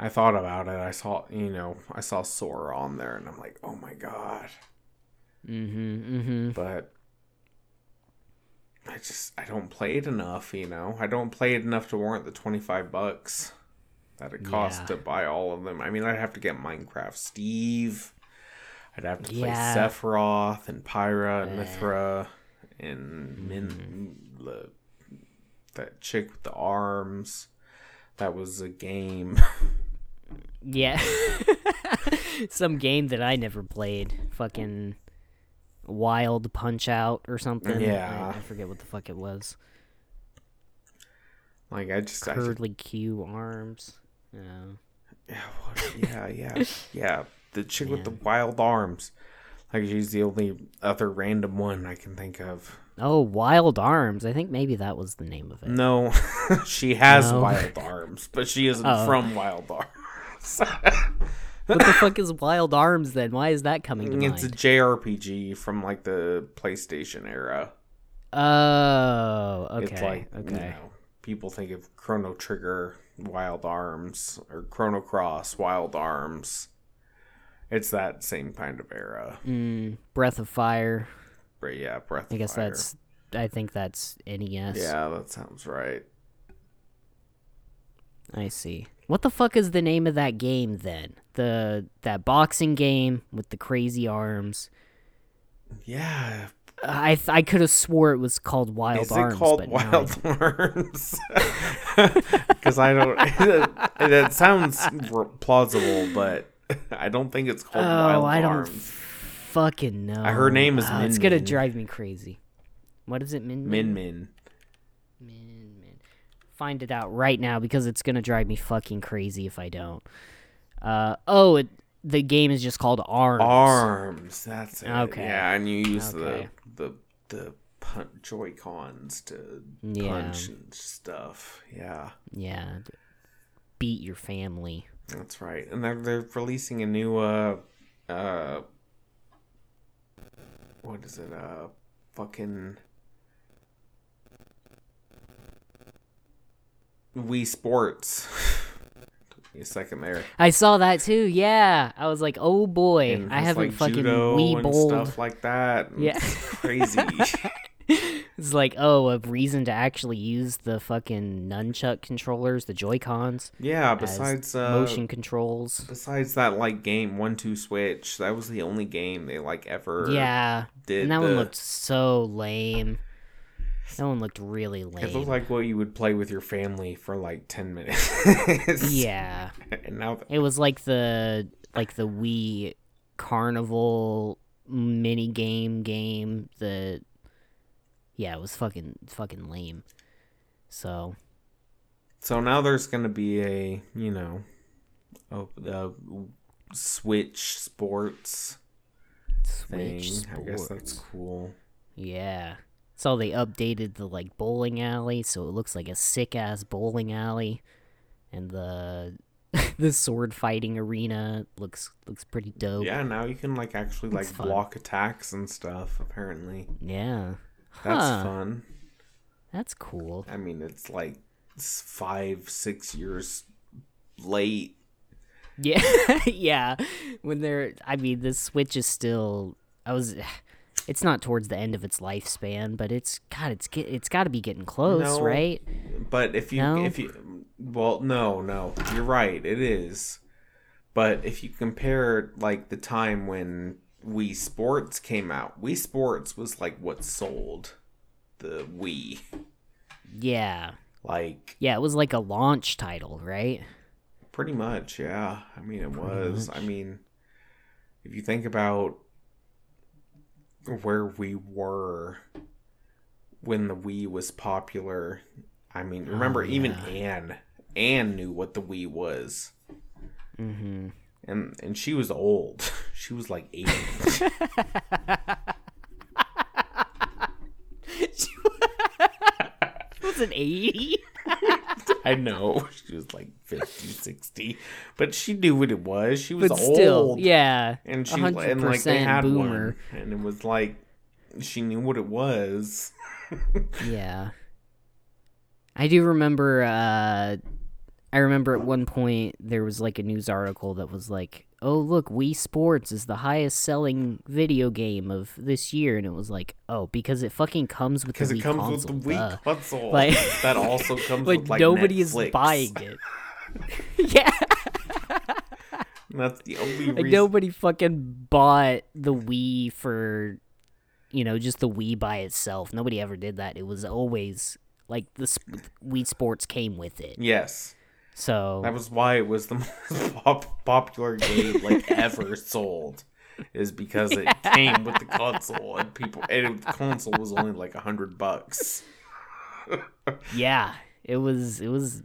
I thought about it. I saw, you know, I saw Sora on there, and I'm like, oh my god. Mm-hmm. Mm-hmm. But I just I don't play it enough. You know, I don't play it enough to warrant the twenty five bucks that it costs Yeah. to buy all of them. I mean, I'd have to get Minecraft Steve. I'd have to play Yeah. Sephiroth and Pyra and. Mythra and Min, the, that chick with the arms. That was a game. Yeah. [laughs] Some game that I never played. Fucking Wild Punch Out or something. Yeah. I, I forget what the fuck it was. like I just, I just Q arms. Yeah. Yeah, yeah, [laughs] yeah, yeah. The chick with the wild arms. Like she's the only other random one I can think of. Oh, Wild Arms. I think maybe that was the name of it. No, [laughs] she has No. wild arms, but she isn't Oh. from Wild Arms. [laughs] What the fuck is Wild Arms then? Why is that coming to mind? [laughs] it's a? JRPG from like the PlayStation era. Oh, okay. It's like okay. you know, people think of Chrono Trigger, Wild Arms, or Chrono Cross, Wild Arms. It's that same kind of era. Mm, Breath of Fire. But yeah, Breath. Of Fire. I guess Fire. that's. I think that's NES. Yeah, that sounds right. I see. What the fuck is the name of that game then? The that boxing game with the crazy arms. Yeah, I th- I could have swore it was called Wild Is Arms. it called but no, I Wild Arms? [laughs] Because I don't. [laughs] It, sounds plausible, but [laughs] I don't think it's called Wild Arms. Oh, Wild I don't fucking know. her name is Ah, Min It's gonna drive me crazy. What is it, Min Min Min. Min Min. Find it out right now because it's gonna drive me fucking crazy if I don't. Uh oh, it, the game is just called Arms. Arms. That's it. Okay. Yeah, and you use Okay. the the the pun- Joy Cons to Yeah. punch and stuff. Yeah, Yeah. Beat your family. that's right. And they're they're releasing a new uh uh what is it uh fucking Wii Sports. Took me a second there. I saw that too. Yeah, I was like, oh boy, And I haven't like fucking and bowled. stuff like that. [laughs] Yeah. it's crazy. [laughs] It's like, oh, a reason to actually use the fucking nunchuck controllers, the Joy Cons, yeah. Besides uh, motion controls. besides that, like game one two switch, that was the only game they like ever. Yeah, did and that the- one looked so lame. That one looked really lame. It looked like what you would play with your family for like ten minutes. [laughs] yeah, and now it was like the like the Wii Carnival mini game game. The yeah, it was fucking fucking lame. So so now there's gonna be a you know, a, a Switch Sports thing. Switch I guess that's cool. Yeah. So they updated the like bowling alley, so it looks like a sick ass bowling alley, and the [laughs] the sword fighting arena looks looks pretty dope. Yeah, now you can like actually like That's fun. block attacks and stuff. Apparently, Yeah. that's Huh. fun. That's cool. I mean, it's like five, six years late. Yeah, [laughs] yeah. When they're, I mean, the Switch is still. I was. It's not towards the end of its lifespan, but it's God. It's get. It's got to be getting close, No. right? But if you, No? if you, well, no, no, you're right. It is. But if you compare like the time when Wii Sports came out, Wii Sports was like what sold the Wii. Yeah, Like yeah. It was like a launch title, right? Pretty much, yeah. I mean, it was. I mean, if you think about where we were when the Wii was popular, I mean, remember even Anne, Anne knew what the Wii was, Mm-hmm. and and she was old. [laughs] She was like eighty. It [laughs] [laughs] was an eighty. I know [laughs] she was like 50, 60, but she knew what it was. She was but old. still, yeah. and she and like they had boomer. one, and it was like she knew what it was. [laughs] Yeah. I do remember uh I remember at one point there was like a news article that was like, "Oh, look, Wii Sports is the highest selling video game of this year." And it was like, "Oh, because it fucking comes with the because Wii it comes console." with the Wii duh." console. Like- that also [laughs] comes like, with like nobody Netflix. is buying it. [laughs] yeah. That's the only Like reason. nobody fucking bought the Wii for you know, just the Wii by itself. Nobody ever did that. It was always like the sp- Wii Sports came with it. Yes, So that was why it was the [laughs] most pop- popular game like [laughs] ever sold. Is because it came with the console and people and the console was only like a hundred bucks. [laughs] yeah, it was it was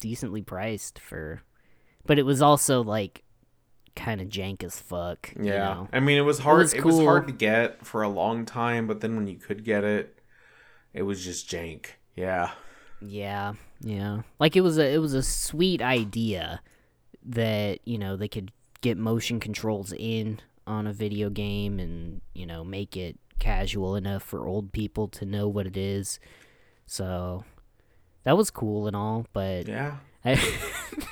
decently priced for but it was also like kind of jank as fuck, Yeah, you know. I mean it was hard. was It was, hard to get for a long time, but then when you could get it, it was just jank. Yeah, Yeah, yeah. Like it was a it was a sweet idea that you know they could get motion controls in on a video game and you know make it casual enough for old people to know what it is. So that was cool and all, but yeah. I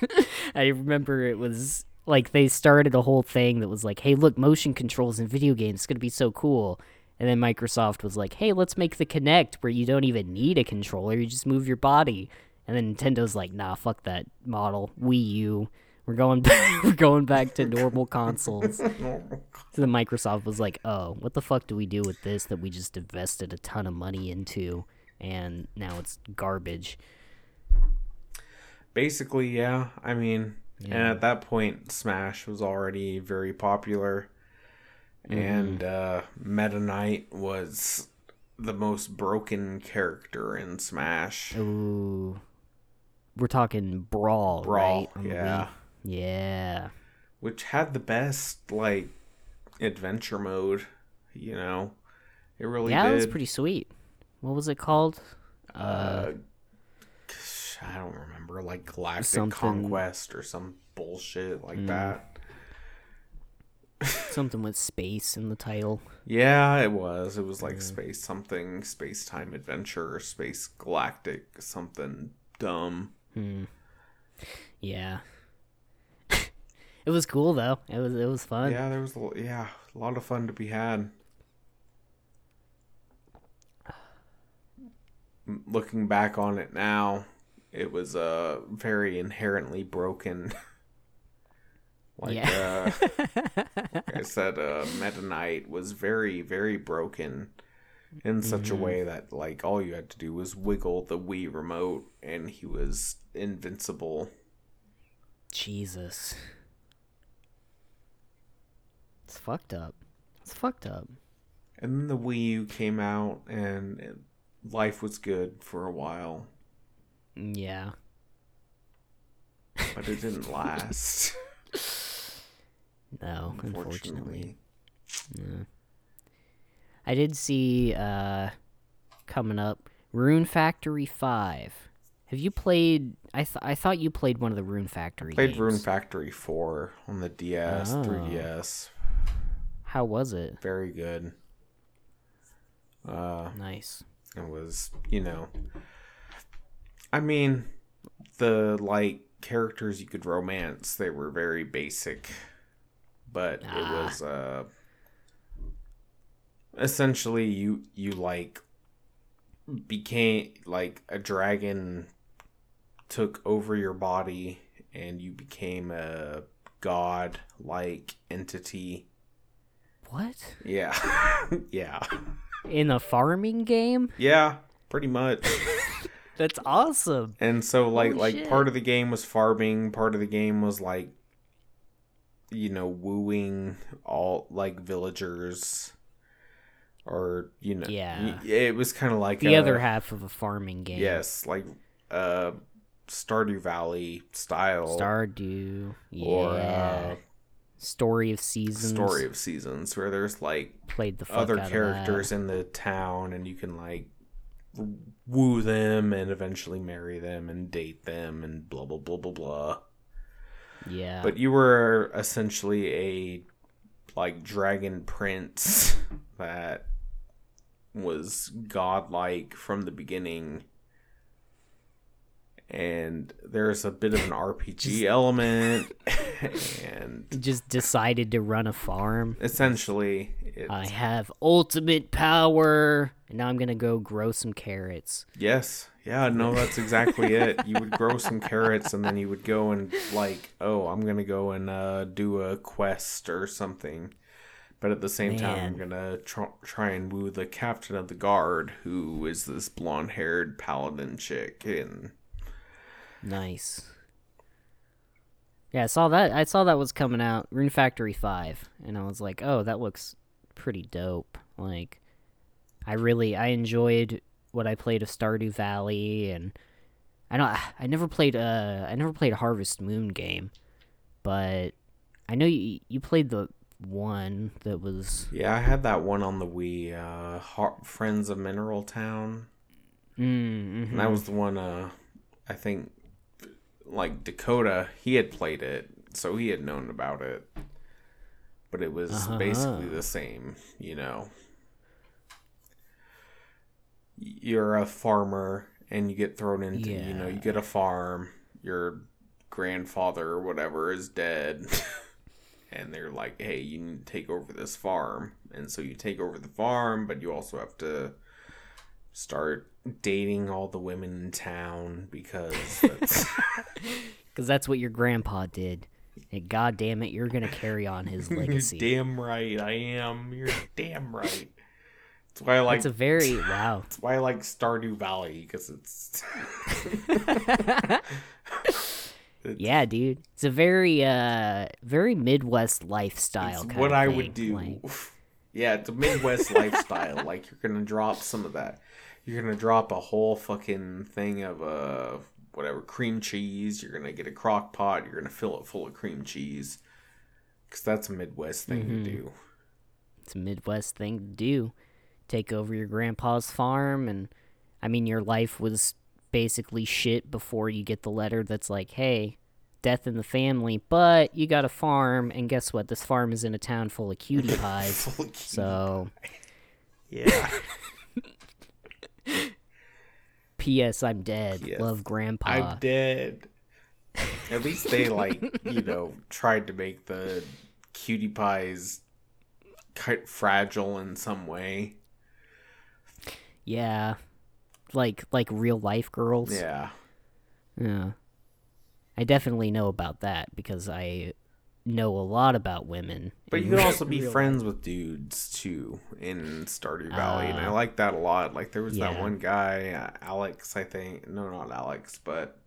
[laughs] I remember it was like they started a whole thing that was like, "Hey, look, motion controls in video games it's going to be so cool." And then Microsoft was like, "Hey, let's make the Kinect where you don't even need a controller, you just move your body." And then Nintendo's like, "Nah, fuck that model. Wii U. We're going [laughs] back. We're going back to normal consoles. [laughs] So the Microsoft was like, "Oh, what the fuck do we do with this that we just invested a ton of money into, and now it's garbage." Basically, yeah. I mean, and at that point, Smash was already very popular, and uh, Meta Knight was the most broken character in Smash. Ooh, we're talking brawl, Brawl, right? Mm-hmm. Yeah. Wii. Yeah. which had the best like adventure mode. You know, it really yeah, did. that was pretty sweet. What was it called? Uh, uh, I don't remember, like Galactic Something- Conquest or some bullshit like mm. that. [laughs] Something with space in the title. Yeah, it was. It was like space something, space time adventure, space galactic something dumb. Yeah. [laughs] it was cool though. It was it was fun. Yeah, there was a l- yeah a lot of fun to be had. Looking back on it now, it was uh very inherently broken. [laughs] like Yeah. uh, [laughs] like I said, uh, Meta Knight was very very broken in such Mm-hmm. a way that like all you had to do was wiggle the Wii remote and he was invincible. Jesus. It's fucked up. It's fucked up. And then the Wii U came out, and it, life was good for a while, Yeah. but it didn't [laughs] last. No, unfortunately. unfortunately. I did see uh coming up Rune Factory 5. Have you played I th- I thought you played one of the Rune Factory Played games. Rune Factory 4 on the DS, Oh. 3DS. How was it? Very good. Uh, Nice. it was, you know, I mean, the like characters you could romance, they were very basic, but it Ah. was uh essentially you you like became like a dragon took over your body and you became a god like entity. What? Yeah. [laughs] yeah. In a farming game? Yeah, pretty much. [laughs] That's awesome. And so like Holy like shit. part of the game was farming, part of the game was like you know, wooing all like villagers or you know Yeah. it was kind of like The a- other half of a farming game. yes, like uh Stardew Valley style Stardew. Yeah. or uh Story of Seasons. Story of Seasons where there's like Played the other characters in the town and you can like woo them and eventually marry them and date them and blah blah blah blah blah. Yeah. but you were essentially a like dragon prince [laughs] that was godlike from the beginning and there's a bit of an [laughs] RPG element [laughs] and just decided to run a farm. essentially it's, I have ultimate power, and now I'm gonna go grow some carrots. Yes. Yeah, no, that's exactly [laughs] it. You would grow some carrots and then you would go and like, oh, I'm going to go and uh, do a quest or something. But at the same time, I'm going to tr- try and woo the captain of the guard, who is this blonde-haired paladin chick and Nice. Yeah, I saw that. I saw that was coming out, Rune Factory Five, and I was like, "Oh, that looks pretty dope." Like, I really I enjoyed what I played of Stardew Valley, and I don't. I never played. Uh, I never played a Harvest Moon game, but I know you you played the one that was. yeah, I had that one on the Wii, uh, Har- Friends of Mineral Town. Mm, And that was the one, uh, I think, like Dakota, he had played it, so he had known about it. But it was Uh-huh. basically the same, you know. You're a farmer and you get thrown into, you know, you get a farm, your grandfather or whatever is dead. [laughs] and they're like, hey, you need to take over this farm. And so you take over the farm, but you also have to start dating all the women in town because that's [laughs] [laughs] because that's what your grandpa did. And God damn it, you're gonna carry on his [laughs] legacy. You're damn right, I am. You're damn right. That's why I like. It's a very wow. That's why I like Stardew Valley because it's. Yeah, dude. It's a very uh very Midwest lifestyle. It's what I thing, would do. like- [laughs] Yeah, it's a Midwest lifestyle. [laughs] Like you're gonna drop some of that. You're gonna drop a whole fucking thing of uh whatever cream cheese. You're gonna get a crock pot. You're gonna fill it full of cream cheese. Cause that's a Midwest thing Mm-hmm. to do. it's a Midwest thing to do. Take over your grandpa's farm, and I mean, your life was basically shit before you get the letter that's like, hey, death in the family, but you got a farm, and guess what? This farm is in a town full of cutie [laughs] pies. Of cutie so, Yeah. [laughs] P.S. I'm dead. Yes. Love grandpa. I'm dead. At least they like, you [laughs] know, tried to make the cutie pies quite fragile in some way. yeah. Like like real life girls. Yeah. Yeah. I definitely know about that because I know a lot about women. But you can also be friends with dudes too in Stardew Valley, and I Uh, like that a lot. Like there was that one guy, uh, Alex, I think. No, not Alex, but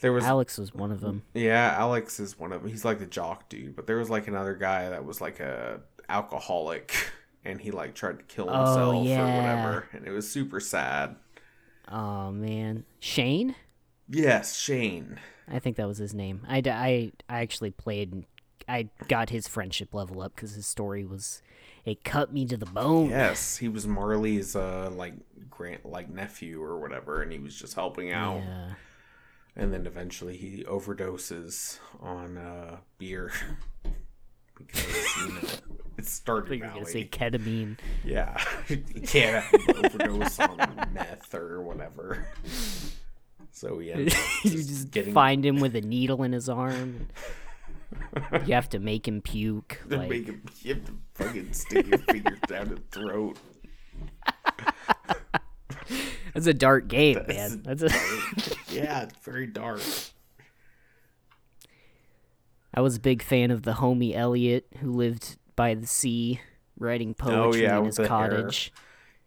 there was. Alex was one of them. yeah, Alex is one of them. He's like the jock dude, but there was like another guy that was like a alcoholic, [laughs] and he like tried to kill Oh, himself or whatever, and it was super sad. Oh man, Shane. Yes, Shane. I think that was his name. I, I, I actually played. I got his friendship level up because his story was. It cut me to the bone. Yes, he was Marnie's uh like grant like nephew or whatever, and he was just helping out. Yeah. and then eventually he overdoses on uh, beer [laughs] because you know it's Stardew think you're gonna say ketamine. Yeah, [laughs] [laughs] you can't overdose on meth or whatever. So yeah, [laughs] you just getting find him with a needle in his arm. You have to make him puke. Like, make him, you have to fucking stick your fingers down his throat. that's a dark game, That's man. That's a. Yeah, it's very dark. I was a big fan of the homie Elliott who lived by the sea, writing poetry Oh, yeah, in his the hair. cottage.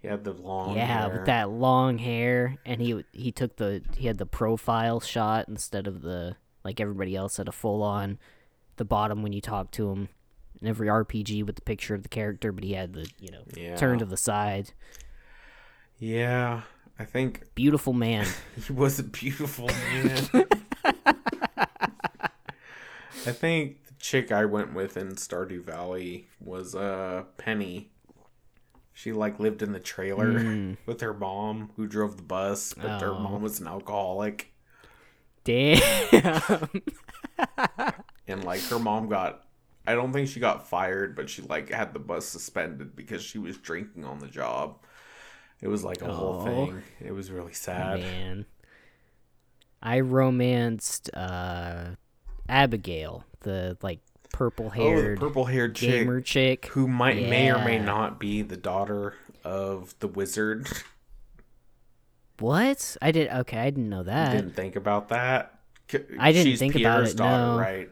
He had the long yeah, hair. with that long hair, and he he took the he had the profile shot instead of the like everybody else had a full on the bottom when you talk to him. In every RPG with the picture of the character, but he had the you know Yeah. turn to the side. Yeah, I think Beautiful man. [laughs] He was a beautiful man. [laughs] I think chick I went with in Stardew Valley was uh Penny. She like lived in the trailer [laughs] with her mom who drove the bus, but her Oh. mom was an alcoholic Damn. [laughs] and like her mom got I don't think she got fired, but she like had the bus suspended because she was drinking on the job. It was like a whole Oh. thing. It was really sad. Man. I romanced uh Abigail, the like purple Oh, haired purple haired chick. gamer chick. who might may or may not be the daughter of the wizard. What? I did okay, I didn't know that. didn't think about that. I didn't She's think Pierre's about it, daughter, no. right?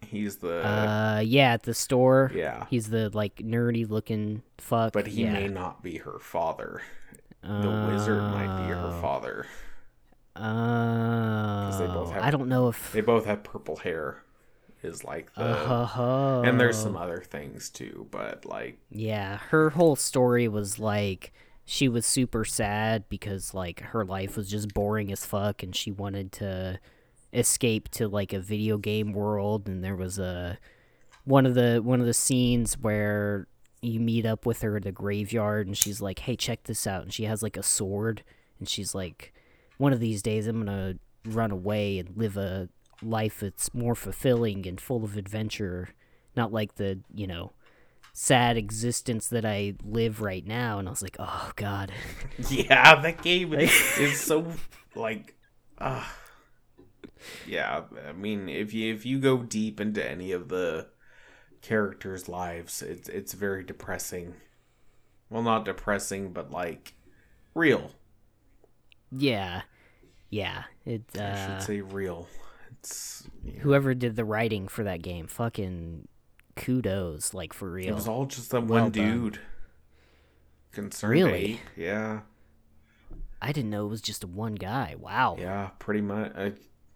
He's the Uh yeah, at the store. yeah, He's the like nerdy looking fuck. but he yeah. may not be her father. The wizard might be her Oh. father. Oh, they both have- I don't know if. They both have purple hair. Is like the Uh-huh. and there's some other things too, but like Yeah, her whole story was like she was super sad because like her life was just boring as fuck and she wanted to escape to like a video game world and there was a one of the one of the scenes where you meet up with her at the graveyard and she's like, "Hey, check this out." And she has like a sword and she's like, "One of these days I'm going to run away and live a life that's more fulfilling and full of adventure, not like the, you know, sad existence that I live right now." And I was like, "Oh god." [laughs] yeah, that game is so like uh yeah, I mean if you if you go deep into any of the characters' lives, it's it's very depressing. Well, not depressing, but like real. yeah. Yeah, it I uh should say real. It's yeah. Whoever did the writing for that game, fucking kudos, like for real. It was all just that Well one done. dude. Concerned Really? ape. Yeah. I didn't know it was just one guy. Wow. Yeah, pretty much. I,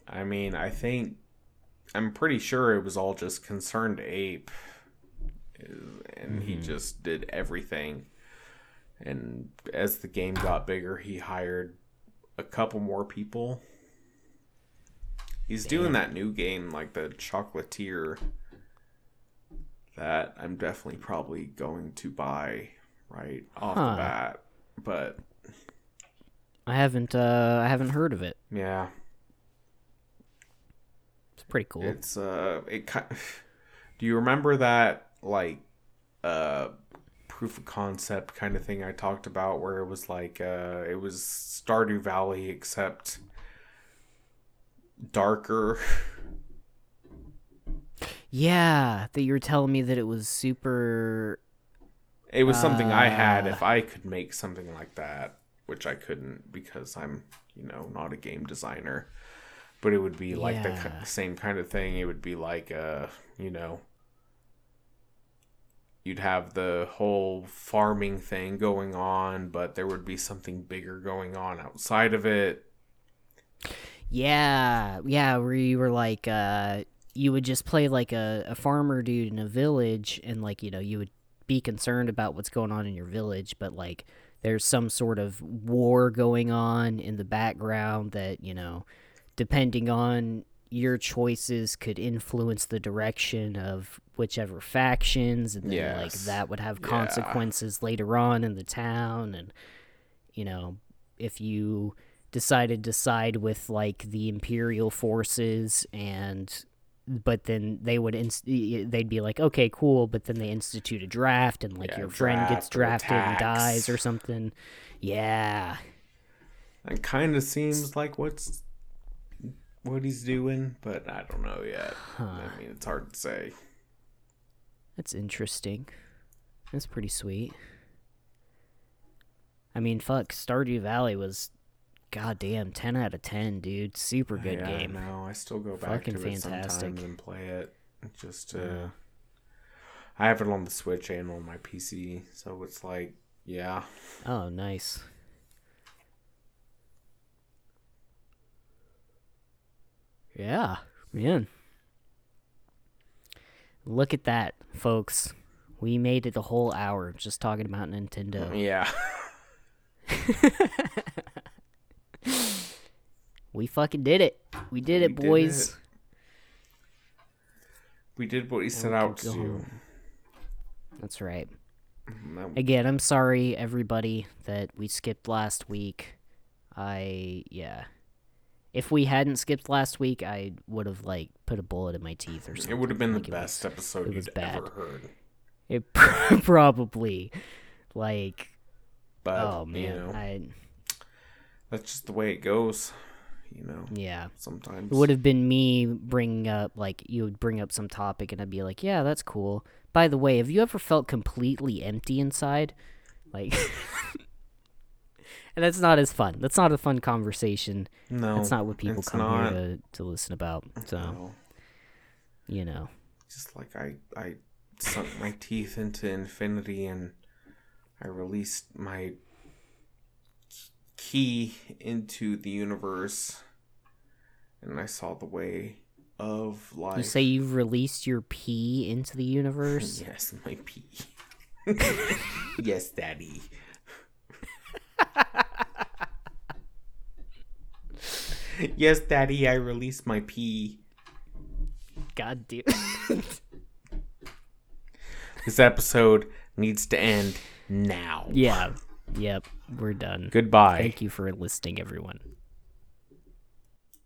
I mean, I think I'm pretty sure it was all just ConcernedApe, and he mm-hmm. just did everything. And as the game got bigger, he hired a couple more people. He's doing that new game, like the Chocolatier, that I'm definitely probably going to buy right off Huh. the bat. But I haven't uh I haven't heard of it. yeah, It's pretty cool. It's uh, it. ki- [sighs] Do you remember that like uh proof of concept kind of thing I talked about, where it was like uh, it was Stardew Valley except darker. yeah, that you were telling me that it was super It was something I had Uh. if I could make something like that, which I couldn't because I'm, you know, not a game designer. But it would be like the Yeah. ki- same kind of thing. It would be like, uh, you know, you'd have the whole farming thing going on, but there would be something bigger going on outside of it. Yeah, yeah, where you were like, uh, you would just play like a, a farmer dude in a village, and like, you know, you would be concerned about what's going on in your village, but like, there's some sort of war going on in the background that, you know, depending on your choices could influence the direction of whichever factions, and then like that would have Yeah. consequences later on in the town, and you know, if you decided to side with like the imperial forces and but then they would inst- they'd be like okay cool but then they institute a draft and like Yeah, your friend gets drafted and dies or something. Yeah. It kind of seems like what's what he's doing, but I don't know yet. I mean, it's hard to say. that's interesting. That's pretty sweet. I mean fuck stardew valley was goddamn 10 out of 10 dude super good yeah, game No, I still go back Fucking to it fantastic. sometimes and play it. It Just uh, I have it on the Switch and on my PC, so it's like, yeah, Oh, nice. Yeah, man. Look at that, folks. We made it a whole hour just talking about Nintendo. yeah. [laughs] [gasps] We fucking did it. We did it, We did boys. it. we did what we oh, set we out to do. home. That's right. That- Again, I'm sorry, everybody, that we skipped last week. I, yeah. If we hadn't skipped last week, I would have, like, put a bullet in my teeth or something. It would have been Like, the it was- best episode you'd bad. ever heard. It [laughs] probably, like, But oh man, you know, I that's just the way it goes. You know, yeah. sometimes It would have been me bringing up like you would bring up some topic and I'd be like, yeah, that's cool. By the way, have you ever felt completely empty inside? Like, [laughs] and that's not as fun. That's not a fun conversation. no, That's not what people come not. here to, to listen about. So No. you know, just like I I sunk my teeth into infinity and I released my key into the universe and I saw the way of life. you say you've released your pee into the universe. [laughs] yes, my pee. [laughs] yes, daddy. yes, daddy, I released my pee. God damn. This episode needs to end now. yeah. Yep. We're done. Goodbye. Thank you for listening, everyone.